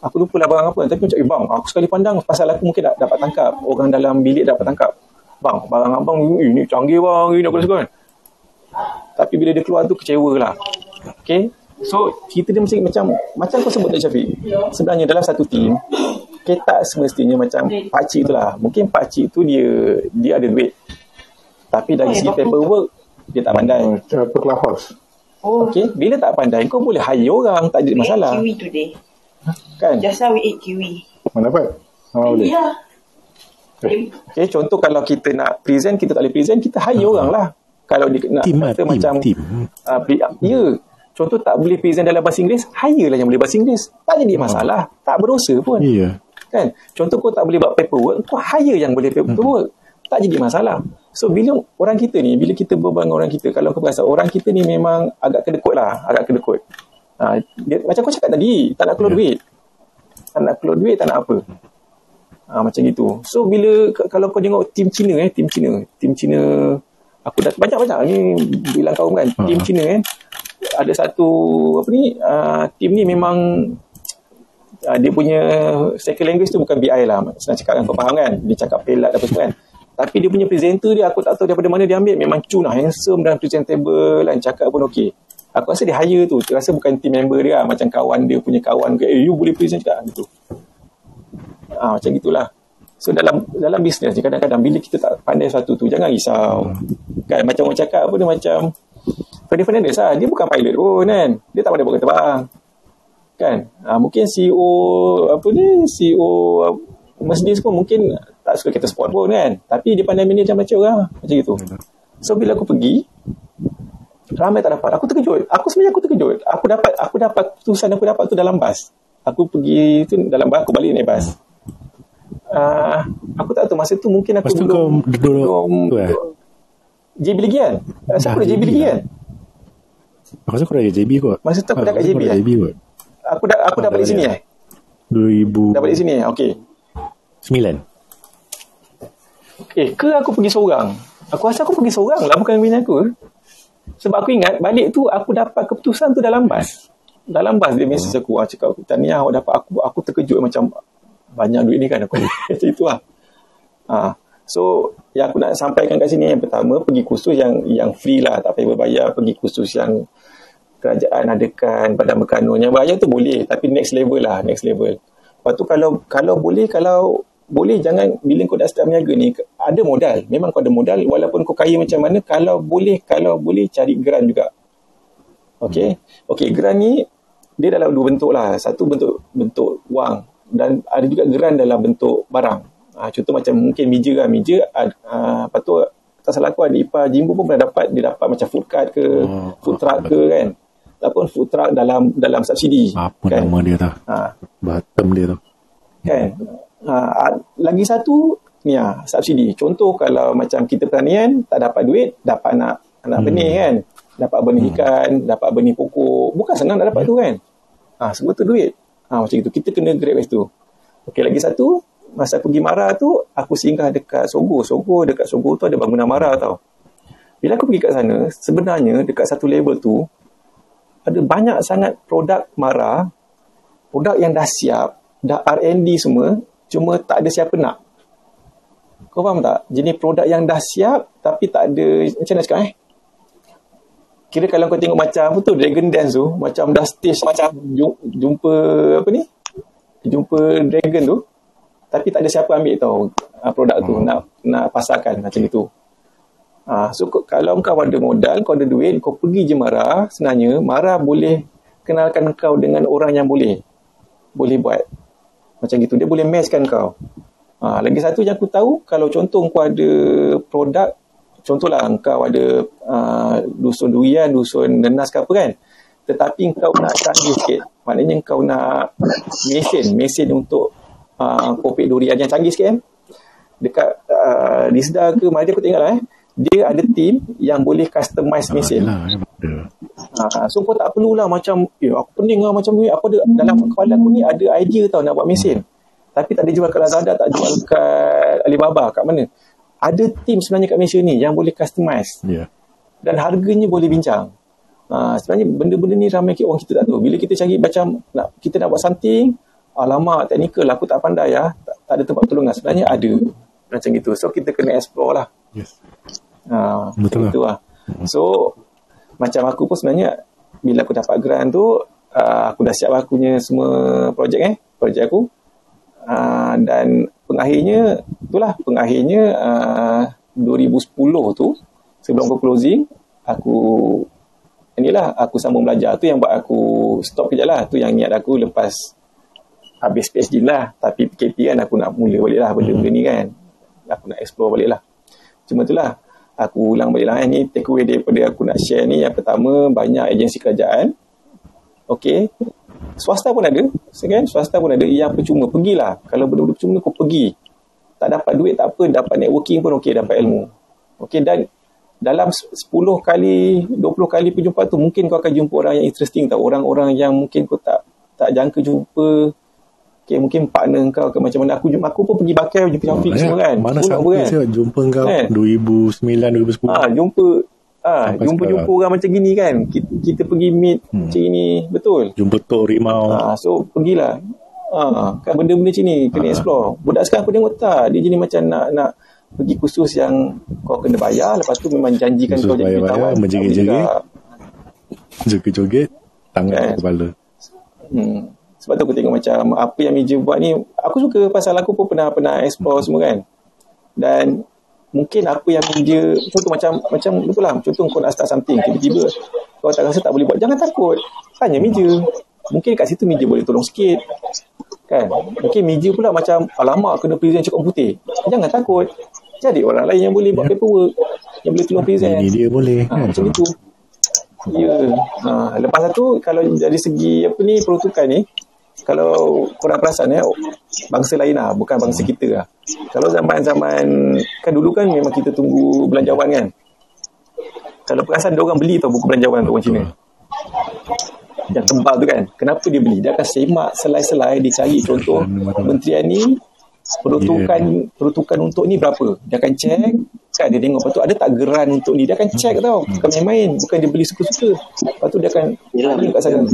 Aku lupa lah barang apa. Tapi macam, eh bang, aku sekali pandang pasal aku mungkin tak dapat tangkap. Orang dalam bilik dapat tangkap. Bang, barang abang, eh, ni canggih bang, ini aku rasa kan. Tapi bila dia keluar tu, kecewa lah. Okay. So, kita dia mesti macam, macam kau sebut tadi Syafiq. Sebenarnya dalam satu team, okay, tak semestinya macam pakcik tu lah. Mungkin pakcik tu dia, dia ada duit. Tapi dari segi paperwork, dia tak pandai. Macam apa clubhouse? Oh, Okay, bila tak pandai, kau boleh hire orang, tak jadi we ate masalah. kiwi today. Kan? Just now we ate kiwi. Mana dapat? Oh, boleh. Yeah. Okay, contoh kalau kita nak present, kita tak boleh present, kita hire orang lah. Kalau dia nak Team kata team, macam, team. Uh, pre- ya, contoh tak boleh present dalam bahasa Inggeris, hire lah yang boleh bahasa Inggeris. Tak jadi masalah. Tak berdosa pun. Ya. Kan? Contoh kau tak boleh buat paperwork, kau hire yang boleh paperwork. Tak jadi masalah. So bila orang kita ni, bila kita berbual dengan orang kita, kalau kau perasan orang kita ni memang agak kedekut lah, agak kedekut. Ha, dia, macam kau cakap tadi, tak nak keluar Ya. duit. Tak nak keluar duit, tak nak apa. Ha, macam gitu. So bila kalau kau tengok tim Cina eh, tim Cina, tim Cina aku dah banyak-banyak ni bilang kau kan, tim Ha. Cina kan. Ada satu apa ni, uh, tim ni memang uh, dia punya second language tu bukan BI lah. Senang cakap kan kau faham kan? Dia cakap pelat apa semua kan. Tapi dia punya presenter dia aku tak tahu daripada mana dia ambil memang cun lah handsome dan presentable kan cakap pun okey. Aku rasa dia hire tu. Dia rasa bukan team member dia lah. Macam kawan dia punya kawan. Eh, you boleh present cakap gitu. Ah macam gitulah. So dalam dalam bisnes ni kadang-kadang bila kita tak pandai satu tu jangan risau. Kan macam orang cakap apa dia macam Freddy Fernandez lah. Dia bukan pilot pun kan. Dia tak pandai buat kereta terbang. Kan? Ah, mungkin CEO apa ni CEO Mercedes pun mungkin tak suka kereta sport pun kan. Tapi dia pandai manage macam orang. Macam gitu. So bila aku pergi ramai tak dapat. Aku terkejut. Aku sebenarnya aku terkejut. Aku dapat aku dapat keputusan aku dapat tu dalam bas. Aku pergi tu dalam bas, aku balik naik bas. Uh, aku tak tahu masa tu mungkin aku Lepas tu kau duduk tu eh? JB lagi kan? Rasa aku dah JB lagi kan? Aku rasa aku dah JB kot. Masa tu aku dah kat JB eh? JB kot. Aku dah aku dah Ah, balik sini balik. eh? 2009. Dah balik sini eh? Okey. Eh, ke aku pergi seorang? Aku rasa aku pergi seorang lah bukan bini aku. Sebab aku ingat balik tu aku dapat keputusan tu dalam bas. Dalam bas dia message aku, ah, cakap aku tahniah awak dapat aku aku terkejut macam banyak duit ni kan aku <laughs> macam itu lah. Ha. So, yang aku nak sampaikan kat sini yang pertama pergi kursus yang yang free lah, tak payah berbayar, pergi kursus yang kerajaan adakan pada Mekanun. Yang bayar tu boleh, tapi next level lah, next level. Lepas tu kalau kalau boleh kalau boleh jangan bila kau dah start berniaga ni ada modal. Memang kau ada modal walaupun kau kaya macam mana kalau boleh kalau boleh cari grant juga. Okey. Okey, grant ni dia dalam dua bentuk lah. Satu bentuk bentuk wang dan ada juga grant dalam bentuk barang. Ha, contoh macam mungkin meja kan, meja uh, lepas tu tak salah aku ada ipar Jimbo pun pernah dapat dia dapat macam food card ke Oh, food truck ke kan ataupun food truck dalam dalam subsidi Apa kan nama dia tu? ha, Bottom dia tu. kan ha, lagi satu ni ah subsidi. Contoh kalau macam kita pertanian tak dapat duit dapat nak nak Hmm. benih kan? Dapat benih ikan dapat benih pokok. Bukan senang nak dapat tu kan? Ha, semua tu duit. Ha, macam itu kita kena grab kat situ Okey lagi satu masa aku pergi Mara tu aku singgah dekat Sogo. Sogo dekat Sogo tu ada bangunan Mara tau. Bila aku pergi kat sana sebenarnya dekat satu label tu ada banyak sangat produk Mara produk yang dah siap dah R&D semua cuma tak ada siapa nak. Kau faham tak? Jenis produk yang dah siap tapi tak ada macam mana cakap eh? Kira kalau kau tengok macam apa tu Dragon Dance tu? Macam dah stage macam jum- jumpa apa ni? Jumpa Dragon tu tapi tak ada siapa ambil tau uh, produk tu nak nak pasarkan macam itu. Uh, so ko- kalau kau ada modal kau ada duit kau pergi je Mara sebenarnya Mara boleh kenalkan kau dengan orang yang boleh. Boleh buat macam gitu dia boleh matchkan kau Ha, lagi satu yang aku tahu kalau contoh kau ada produk contohlah engkau ada uh, dusun durian, dusun nenas ke apa kan. Tetapi engkau nak canggih sikit. Maknanya engkau nak mesin, mesin untuk uh, kopi durian yang canggih sikit kan. Dekat uh, di Sedar ke mana aku tengok lah eh. Dia ada team yang boleh customize mesin. Lah, ada. Ha, so kau tak perlulah macam, eh aku pening lah macam ni. Apa ada, dalam kepala aku ni ada idea tau nak buat mesin. Tapi tak dijual kat Lazada, tak jual kat Alibaba, kat mana. Ada team sebenarnya kat Malaysia ni yang boleh customize. Ya. Dan harganya boleh bincang. Ha, sebenarnya benda-benda ni ramai orang kita tak tahu. Bila kita cari macam nak, kita nak buat something, alamak teknikal aku tak pandai ya. Tak, tak ada tempat pertolongan. Sebenarnya ada macam gitu. So kita kena explore lah. Yes. Ha, Betul lah. Itu lah. So, macam aku pun sebenarnya, bila aku dapat grant tu, uh, aku dah siap aku punya semua projek eh, projek aku. Uh, dan pengakhirnya, itulah pengakhirnya uh, 2010 tu, sebelum aku closing, aku inilah aku sambung belajar. Tu yang buat aku stop kejap lah. Tu yang niat aku lepas habis PhD lah. Tapi PKP kan aku nak mula balik lah benda-benda ni kan. Aku nak explore balik lah. Cuma itulah aku ulang balik lah eh. ni take away daripada aku nak share ni. Yang pertama banyak agensi kerajaan. Okey. Swasta pun ada kan swasta pun ada. Yang percuma pergilah. Kalau benda-benda percuma kau pergi. Tak dapat duit tak apa. Dapat networking pun okey dapat ilmu. Okey dan dalam 10 kali 20 kali perjumpaan tu mungkin kau akan jumpa orang yang interesting tau. Orang-orang yang mungkin kau tak tak jangka jumpa Okay, mungkin partner kau ke macam mana aku aku pun pergi bakal jumpa Syafiq Banyak. semua kan Mana pun kan? saya jumpa kau Kan? 2009 2010. Ah, jumpa ah, Sampai jumpa-jumpa sekarang. orang macam gini kan. Kita, kita pergi meet hmm. macam gini, betul. Jumpa Tok Rimau. Ah, so pergilah. Ah, kan benda-benda macam ni kena Ah. explore. Budak sekarang aku tengok tak, dia jenis macam nak nak pergi kursus yang kau kena bayar, lepas tu memang janjikan Kursus kau jadi menjerit-jerit. Tak boleh juga. Joget-joget. Tangan Kan? ke kepala. Hmm. Sebab tu aku tengok macam apa yang meja buat ni, aku suka pasal aku pun pernah pernah explore semua kan. Dan mungkin apa yang meja contoh macam macam betul lah contoh kau nak start something tiba-tiba kau tak rasa tak boleh buat jangan takut tanya meja mungkin kat situ meja boleh tolong sikit kan mungkin meja pula macam alamak kena present cakap putih jangan takut jadi orang lain yang boleh buat paperwork yang boleh tolong present Ini dia boleh. Ha, kan? macam itu. Ya. Ha, lepas tu kalau dari segi apa ni peruntukan ni kalau korang perasan ya bangsa lain lah bukan bangsa kita lah. Kalau zaman-zaman kan dulu kan memang kita tunggu belanjawan kan. Kalau perasan dia orang beli tau buku belanjawan tu orang Cina. Yang tebal tu kan. Kenapa dia beli? Dia akan semak selai-selai dia cari contoh kementerian ni peruntukan peruntukan untuk ni berapa. Dia akan check kan dia tengok lepas tu ada tak geran untuk ni. Dia akan check tau. Bukan main-main, bukan dia beli suka-suka. Lepas tu dia akan tanya kat sana.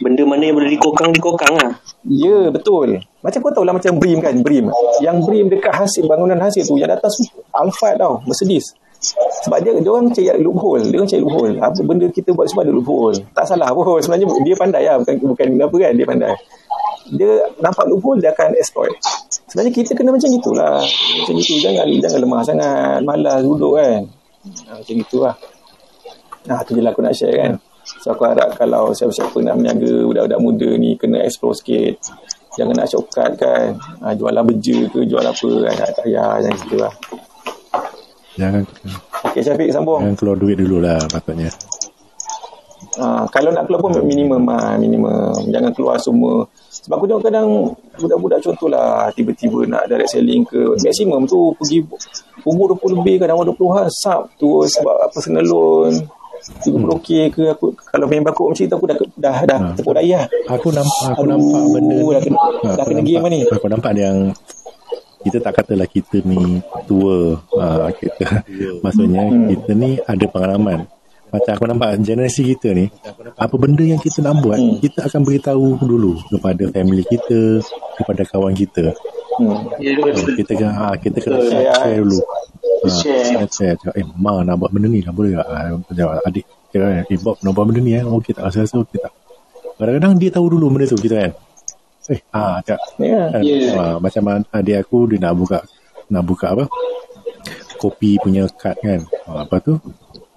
Benda mana yang boleh dikokang, dikokang lah. Ya, betul. Macam kau tahu lah macam BRIM kan, BRIM. Yang BRIM dekat hasil, bangunan hasil tu, yang datang su- Alphard tau, Mercedes. Sebab dia, dia orang cari loophole. Dia orang cari loophole. Apa benda kita buat semua ada loophole. Tak salah pun. <laughs> Sebenarnya dia pandai lah. Bukan, bukan apa kan, dia pandai. Dia nampak loophole, dia akan exploit. Sebenarnya kita kena macam itulah. Macam itu. Jangan jangan lemah sangat. Malas duduk kan. Ha, macam itulah. Nah, tu je lah aku nak share kan. So aku harap kalau siapa-siapa nak meniaga budak-budak muda ni kena explore sikit. Jangan nak shortcut kan. Ha, jualan beja ke, jual apa kan. Tak payah, jangan gitu lah. Jangan Okay Syafiq sambung. jangan keluar duit dulu lah patutnya. Ha, kalau nak keluar pun minimum lah, minimum. Jangan keluar semua. Sebab aku tengok kadang budak-budak contohlah tiba-tiba nak direct selling ke maksimum tu pergi umur 20 lebih kadang umur 20-an sub tu sebab personal loan 30k ke aku kalau main bakut macam tu aku dah dah dah Ha. tepuk daya. Aku nampak aku Aduh, nampak benda dah kena- Ha, dah kena game ni. Aku nampak yang kita tak katalah kita ni tua. Ha, kita maksudnya kita ni ada pengalaman. Macam aku nampak generasi kita ni apa benda yang kita nak buat kita akan beritahu dulu kepada family kita kepada kawan kita Hmm. Ya, ha, kita kena ha, kita kena share, share dulu ha, Share. share, share. Cakap, eh ma nak buat benda ni nak boleh tak ha, jawab, adik kira, eh Bob nak buat benda ni eh okey tak rasa-rasa okey tak kadang-kadang dia tahu dulu benda tu kita kan eh ah cakap Ya. kan? Ya. Ah, macam adik aku dia nak buka nak buka apa kopi punya kad kan ah, apa tu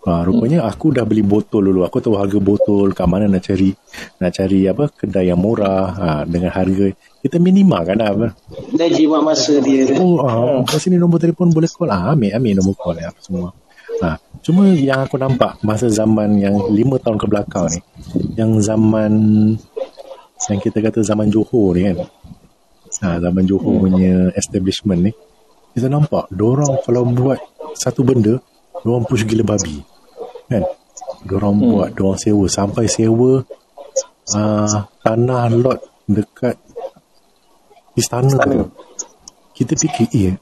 ah, rupanya aku dah beli botol dulu aku tahu harga botol kat mana nak cari nak cari apa kedai yang murah ah, dengan harga kita minima kan apa Dah jimat masa dia oh ah, kat sini nombor telefon boleh call. Ah, ambil ambil nombor call ya, semua. Ah, cuma yang aku nampak masa zaman yang lima tahun ke belakang ni yang zaman yang kita kata zaman Johor ni kan. Ha, zaman Johor punya establishment ni kita nampak dorang kalau buat satu benda dorang push gila babi. Kan? Dorang hmm. buat dorang sewa sampai sewa uh, tanah lot dekat istana, Istana. tu kita fikir eh,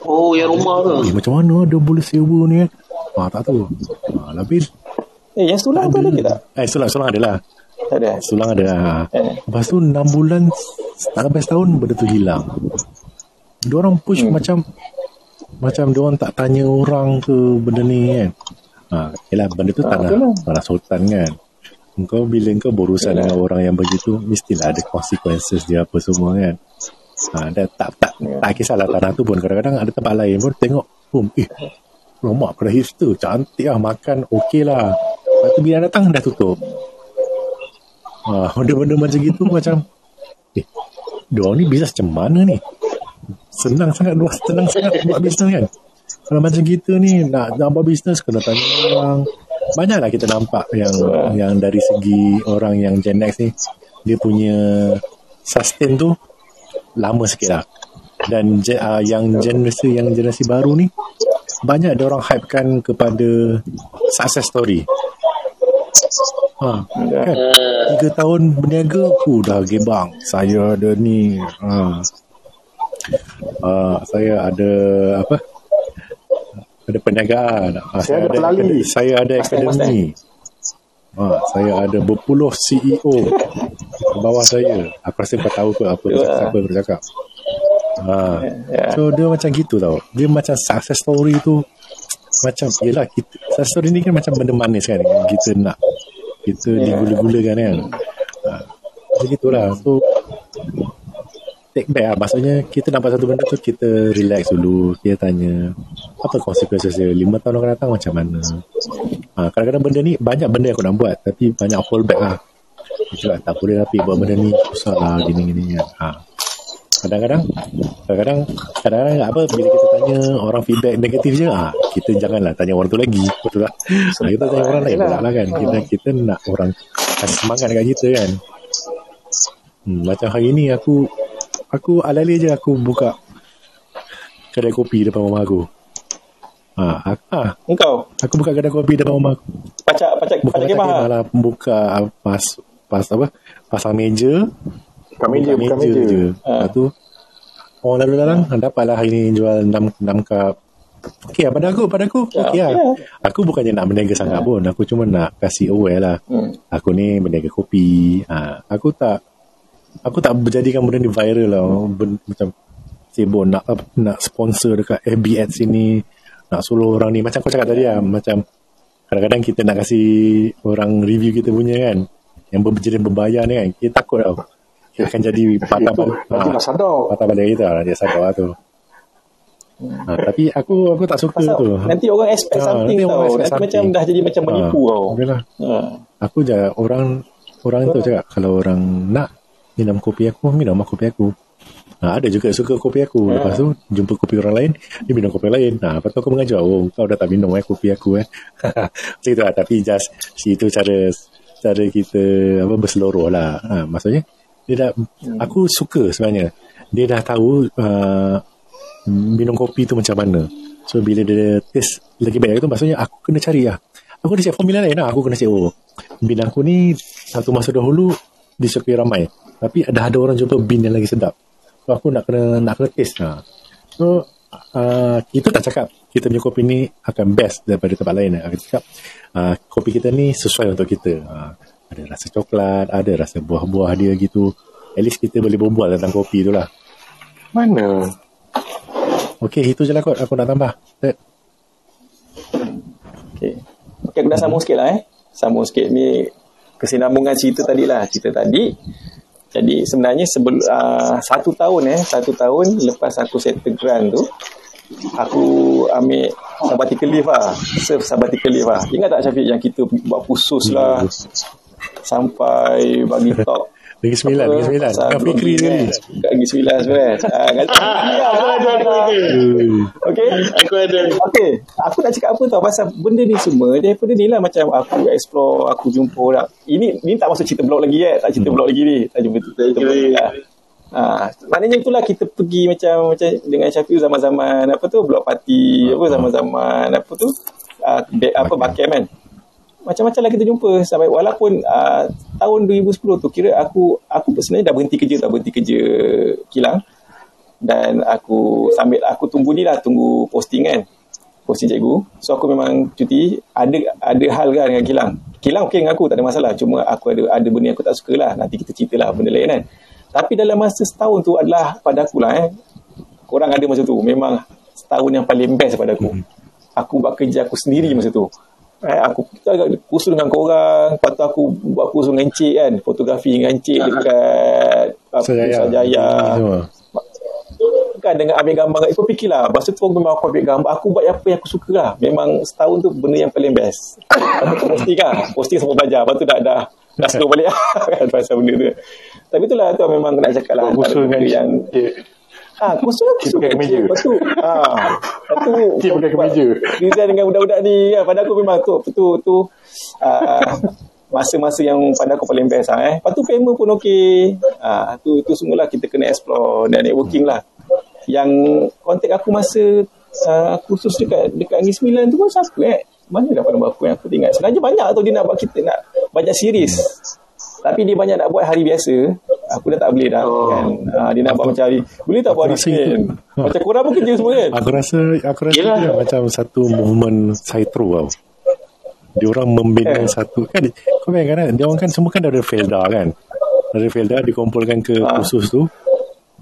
Oh, yang rumah tu. eh macam mana dia boleh sewa ni kan ah, tak tahu ah, tapi Eh, yang setulang tu ada ke tak? eh sulang-sulang ada lah ada. Sulang ada ha. Eh. Lepas tu 6 bulan Tak sampai setahun Benda tu hilang Diorang push hmm. macam Macam diorang tak tanya orang ke Benda ni kan ha, Yelah benda tu Ah, tanah lah. Tanah sultan kan Kau bila kau berurusan Yalah. dengan orang yang begitu Mestilah ada consequences dia apa semua kan ha, Dan tak tak, tak kisahlah tanah tu pun Kadang-kadang ada tempat lain pun Tengok Boom Eh Rumah kedai hipster Cantik lah Makan okey lah Lepas tu bila datang dah tutup Ah, benda-benda macam gitu macam eh, diorang ni bisnes macam mana ni? Senang sangat dua senang sangat buat bisnes kan. Kalau macam kita ni nak, nak buat bisnes kena tanya orang. Banyaklah kita nampak yang yang dari segi orang yang Gen X ni dia punya sustain tu lama sikit lah. Dan uh, yang generasi yang generasi baru ni banyak dia orang hypekan kepada success story. Ha, kan? Tiga tahun berniaga, uh, dah gebang. Saya ada ni. Ha. Uh, saya ada apa? Ada perniagaan. Ha, Saya ada pelali. akademi- Saya ada akademi. Ha, saya ada berpuluh CEO bawah saya. Aku rasa kau tahu ke apa siapa yang bercakap. Ha. Ya. So dia macam gitu tau. Dia macam success story tu macam yelah kita success story ni kan macam benda manis kan kita nak kita digula-gulakan kan. Ha. Macam gitulah. So take back lah. Maksudnya kita nampak satu benda tu kita relax dulu. Kita tanya apa consequences dia. Lima tahun akan datang macam mana. Ha, kadang-kadang benda ni banyak benda yang aku nak buat tapi banyak fallback lah. Dia cakap tak boleh lah Pi, buat benda ni susah lah gini-gini. Ha. Kadang-kadang kadang-kadang kadang-kadang apa bila kita tanya orang feedback negatif je ah kita janganlah tanya orang tu lagi betul tak ha, kita tanya orang lain lah kan kita kita nak orang kasih semangat dekat kita kan hmm, macam hari ni aku aku alali je aku buka kedai kopi depan rumah aku ha, aku, ha, Engkau aku buka kedai kopi depan rumah aku pacak pacak bukan pacak kemah. malah buka ah, pas pas apa pasang meja Bukan meja, bukan meja. je. Ha. Lepas tu orang lalu lalang dapatlah hari ni jual 6 6 cup. Okey lah pada aku, pada aku. Ya, Okey lah. okey lah. Aku bukannya nak berniaga sangat pun. Aku cuma nak kasih aware lah. Hmm. Aku ni berniaga kopi. Ha, aku tak aku tak berjadikan benda ni viral lah. Ben, macam sibuk nak nak sponsor dekat FB Ads sini. Nak suruh orang ni. Macam kau cakap tadi lah. Macam kadang-kadang kita nak kasih orang review kita punya kan. Yang berjenis berbayar ni kan. Kita takut tau. Kita akan jadi <laughs> patah Itu, balik. nanti dah sadar. patah balik kita lah. Dia sadar lah tu. Ha, tapi aku aku tak suka Pasal tu. nanti orang expect Ha, something nanti tau. expect Nanti macam something. dah jadi macam menipu Ha, tau. Yalah. Ha. Aku je orang orang tu cakap kalau orang nak minum kopi aku minum kopi aku. Ha, ada juga suka kopi aku. Lepas tu jumpa kopi orang lain, dia minum kopi lain. Ha, lepas tu aku mengajar, oh kau dah tak minum eh kopi aku eh. <laughs> Macam itu lah. Tapi just itu cara cara kita apa berseluruh lah. Ha, maksudnya dia dah aku suka sebenarnya. Dia dah tahu uh, minum kopi tu macam mana. So bila dia taste lagi baik tu maksudnya aku kena cari lah. Aku kena cek formula lain lah. Aku kena cek oh. Bin aku ni satu masa dahulu disukai ramai. Tapi ada ada orang jumpa bin yang lagi sedap. So aku nak kena nak kena taste lah. So uh, kita tak cakap kita punya kopi ni akan best daripada tempat lain. Aku cakap uh, kopi kita ni sesuai untuk kita. Uh, ada rasa coklat, ada rasa buah-buah dia gitu. At least kita boleh berbual tentang kopi tu lah. Mana? Okay, itu je lah kot. Aku nak tambah. Ted. Okay. okay, aku dah sambung sikit lah eh. Sambung sikit ni kesinambungan cerita tadi lah. Cerita tadi. Jadi sebenarnya sebelum uh, satu tahun eh, satu tahun lepas aku settle grant tu, aku ambil sabbatical leave lah. Serve sabbatical leave lah. Ingat tak Syafiq yang kita buat kursus lah sampai bagi talk Lagi sembilan, lagi sembilan. Dengan Fikri sekali. Lagi sembilan sebenarnya. Ah, kata- <laughs> Aku ada, aku ada. Okay. <laughs> Aku ada. Okay, aku nak cakap apa tau pasal benda ni semua daripada ni lah macam aku explore, aku jumpa orang. Ini ni tak masuk cerita blog lagi eh, tak cerita blog lagi ni. Tak jumpa cerita blog lagi lah. Ha, maknanya itulah kita pergi macam macam dengan Syafiq zaman-zaman apa tu blog party apa zaman-zaman apa tu uh, apa bakem kan macam-macam lah kita jumpa sampai walaupun uh, tahun 2010 tu kira aku aku sebenarnya dah berhenti kerja dah berhenti kerja kilang. Dan aku sambil aku tunggu ni lah tunggu posting kan posting cikgu. So aku memang cuti ada ada hal kan dengan kilang. Kilang okey dengan aku tak ada masalah. Cuma aku ada ada benda yang aku tak suka lah. Nanti kita cerita lah benda lain kan. Tapi dalam masa setahun tu adalah pada aku lah eh. Korang ada masa tu. Memang setahun yang paling best pada aku. Aku buat kerja aku sendiri masa tu Eh, aku kita agak kursus dengan korang. Lepas tu aku buat kursus dengan Encik kan. Fotografi dengan Encik dekat apa, Sajaya. Sajaya kan dengan ambil gambar. Kau fikirlah. Masa tu memang aku ambil gambar. Aku buat apa yang aku suka lah. Memang setahun tu benda yang paling best. Tu posting kan posting semua belajar. Lepas tu dah dah dah slow balik <laughs> kan pasal benda tu. Tapi itulah tu memang nak cakap lah. Kursus dengan yang Cik. Ah, kursus aku Cik suka pakai kemeja. Lepas tu, ah, lepas tu <laughs> Cik pakai kemeja. Design dengan budak-budak ni, kan, pada aku memang tu, tu, tu ah, masa-masa yang pada aku paling best lah, eh. Lepas tu pun okey. Ah, tu, tu semualah kita kena explore dan networking lah. Yang kontak aku masa ah, kursus dekat dekat Negeri Sembilan tu pun siapa eh? Mana dapat nombor aku yang aku ingat. Sebenarnya banyak tau dia nak buat kita nak banyak series. Tapi dia banyak nak buat hari biasa. Aku dah tak boleh dah. Oh. Kan? Ah, dia nak buat macam hari. Boleh tak buat hari Senin? <laughs> Macam korang pun kerja semua kan? Aku rasa aku rasa Yelah. dia macam satu movement Saitro tau. Dia orang membina Eh. satu kan kau bayangkan kan dia orang kan semua kan dari Felda kan. Dari Felda dikumpulkan ke Ah. kursus tu.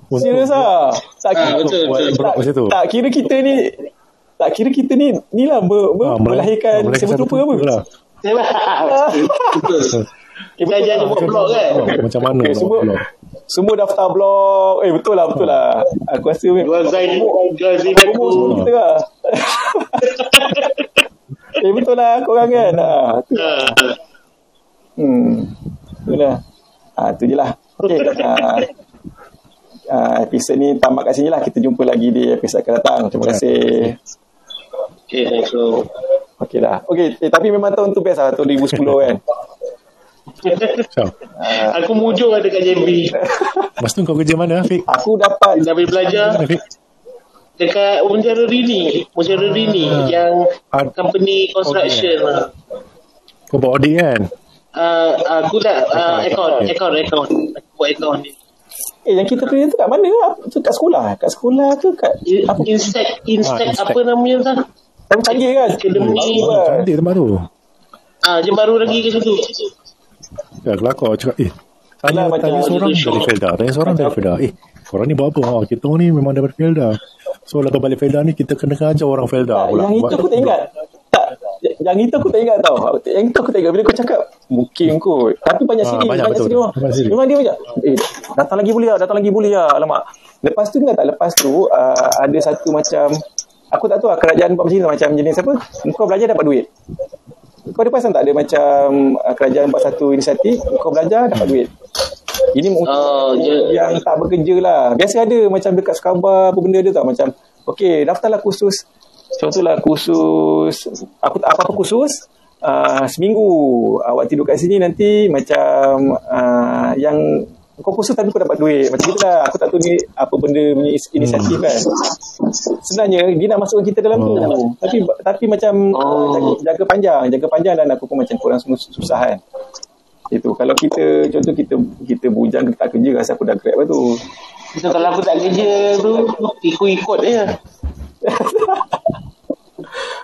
Untuk Serius lah. Tak Ah, kira, betul, buat betul. macam tu. tak kira kita ni tak kira kita ni ni lah ber, ber, melahir- melahirkan ah, melahirkan sebuah satu apa. lah. <laughs> Betul. <laughs> Kita ajar buat blog kan. <laughs> Macam mana Okay, nak semua, buat blog. semua daftar blog. Eh betul lah, betul lah. Aku rasa Jual Zain, jual Zain aku. Umur semua kita lah. <laughs> eh betul lah korang kan. Ha, tu. Hmm. Itulah. Ah tu je lah. Okey. Ah, ah, episod ni tamat kat sini lah. Kita jumpa lagi di episod akan datang. Terima kasih. Okay, thanks bro. Okey lah. Okey, eh, tapi memang tahun tu best lah. Tahun 2010 kan. <laughs> Aku mujur ada kat JB. Lepas tu kau kerja mana Afiq? Aku dapat boleh belajar Mana Afiq? dekat Munjara Rini. Munjara Rini yang Ad- company construction. lah. Kau buat audit kan? Uh, aku dah uh, account, account, account. Aku buat account ni. Eh yang kita kerja tu kat mana? Tu kat sekolah? Kat sekolah ke kat apa? Instek, instek Ah, apa namanya tu? Tapi canggih kan? Akademi. Wah. Cantik tempat tu. Ah, je baru lagi ke situ. Ya, kelakar cakap, eh, tanya, Alah, macam tanya seorang gitu. dari Felda. Tanya seorang dari Felda. Eh, korang ni buat apa? Oh, kita ni memang daripada Felda. So, lepas balik Felda ni, kita kena ajar orang Felda pula. yang itu aku tak ingat. Tak, yang itu aku tak ingat tau. Yang itu aku tak ingat. Bila kau cakap, mungkin kot. Tapi banyak Ah, sini. banyak banyak betul. sini orang. Banyak sini. Memang dia macam, eh, datang lagi boleh lah, datang lagi boleh lah. Alamak. Lepas tu ingat tak, lepas tu uh, ada satu macam, aku tak tahu lah, kerajaan buat macam ni macam jenis apa, kau belajar dapat duit. Kau ada perasan tak ada macam uh, kerajaan buat satu inisiatif, kau belajar dapat duit. Ini untuk Oh, je. yang tak bekerja lah. Biasa ada macam dekat Skaba apa benda dia tak macam okey daftarlah kursus contohlah kursus aku tak apa-apa kursus uh, seminggu awak tidur kat sini nanti macam uh, yang kau kursus tapi kau dapat duit macam tu lah aku tak tahu ni apa benda punya is- inisiatif kan sebenarnya dia nak masukkan kita dalam tu tapi tapi macam uh, jaga, jaga panjang jaga panjang dan aku pun macam semua susah kan itu kalau kita contoh kita kita bujang kita tak kerja rasa aku dah grab lah tu So kalau aku tak kerja tu ikut-ikut je. <laughs>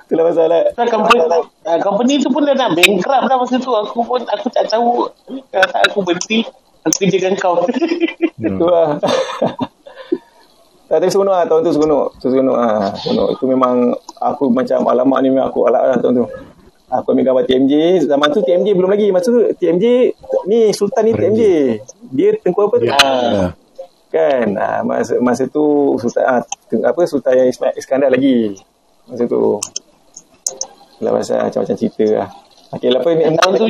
Itulah pasal lah. So, company, uh, company tu pun dah nak bankrupt dah masa tu. Aku pun aku tak tahu kalau tak aku berhenti aku kerjakan kau. Itu lah. <laughs> Tak, tapi seronok lah tahun tu seronok. Tu seronok lah. Seronok. Itu memang aku macam alamak ni memang aku alak lah tahun tu. Aku ambil gambar TMJ. Zaman tu TMJ belum lagi. Masa tu TMJ, ni Sultan ni TMJ. Dia tengku apa tu? Ya. Ah, kan ah, masa masa tu Sultan ah, apa Sultan yang Ismail Iskandar lagi. Masa tu. Lah pasal macam-macam cerita lah. Okey, lah apa ni? Tahun tu-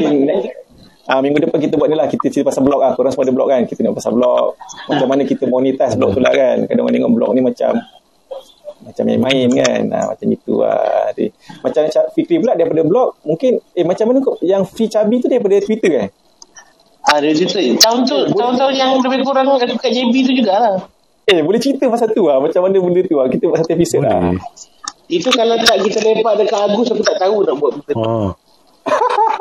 Ah minggu depan kita buat ni lah. Kita cerita pasal blog ah korang semua ada blog kan? Kita tengok pasal blog. Macam mana kita monetize blog tu lah kan? Kadang orang tengok blog ni macam macam main-main kan? Ah, macam itu lah. Jadi, macam Ca- Fikri pula daripada blog mungkin eh macam mana kau yang Fi Cabi tu daripada Twitter kan? Ah, cerita. Tahun tu, tahun-tahun yang lebih kurang aku kat JB tu jugalah. eh boleh cerita pasal tu lah. Macam mana benda tu lah. Kita buat satu episode lah. Itu kalau tak kita lepak dekat Agus aku tak tahu nak buat benda tu. Oh. <laughs>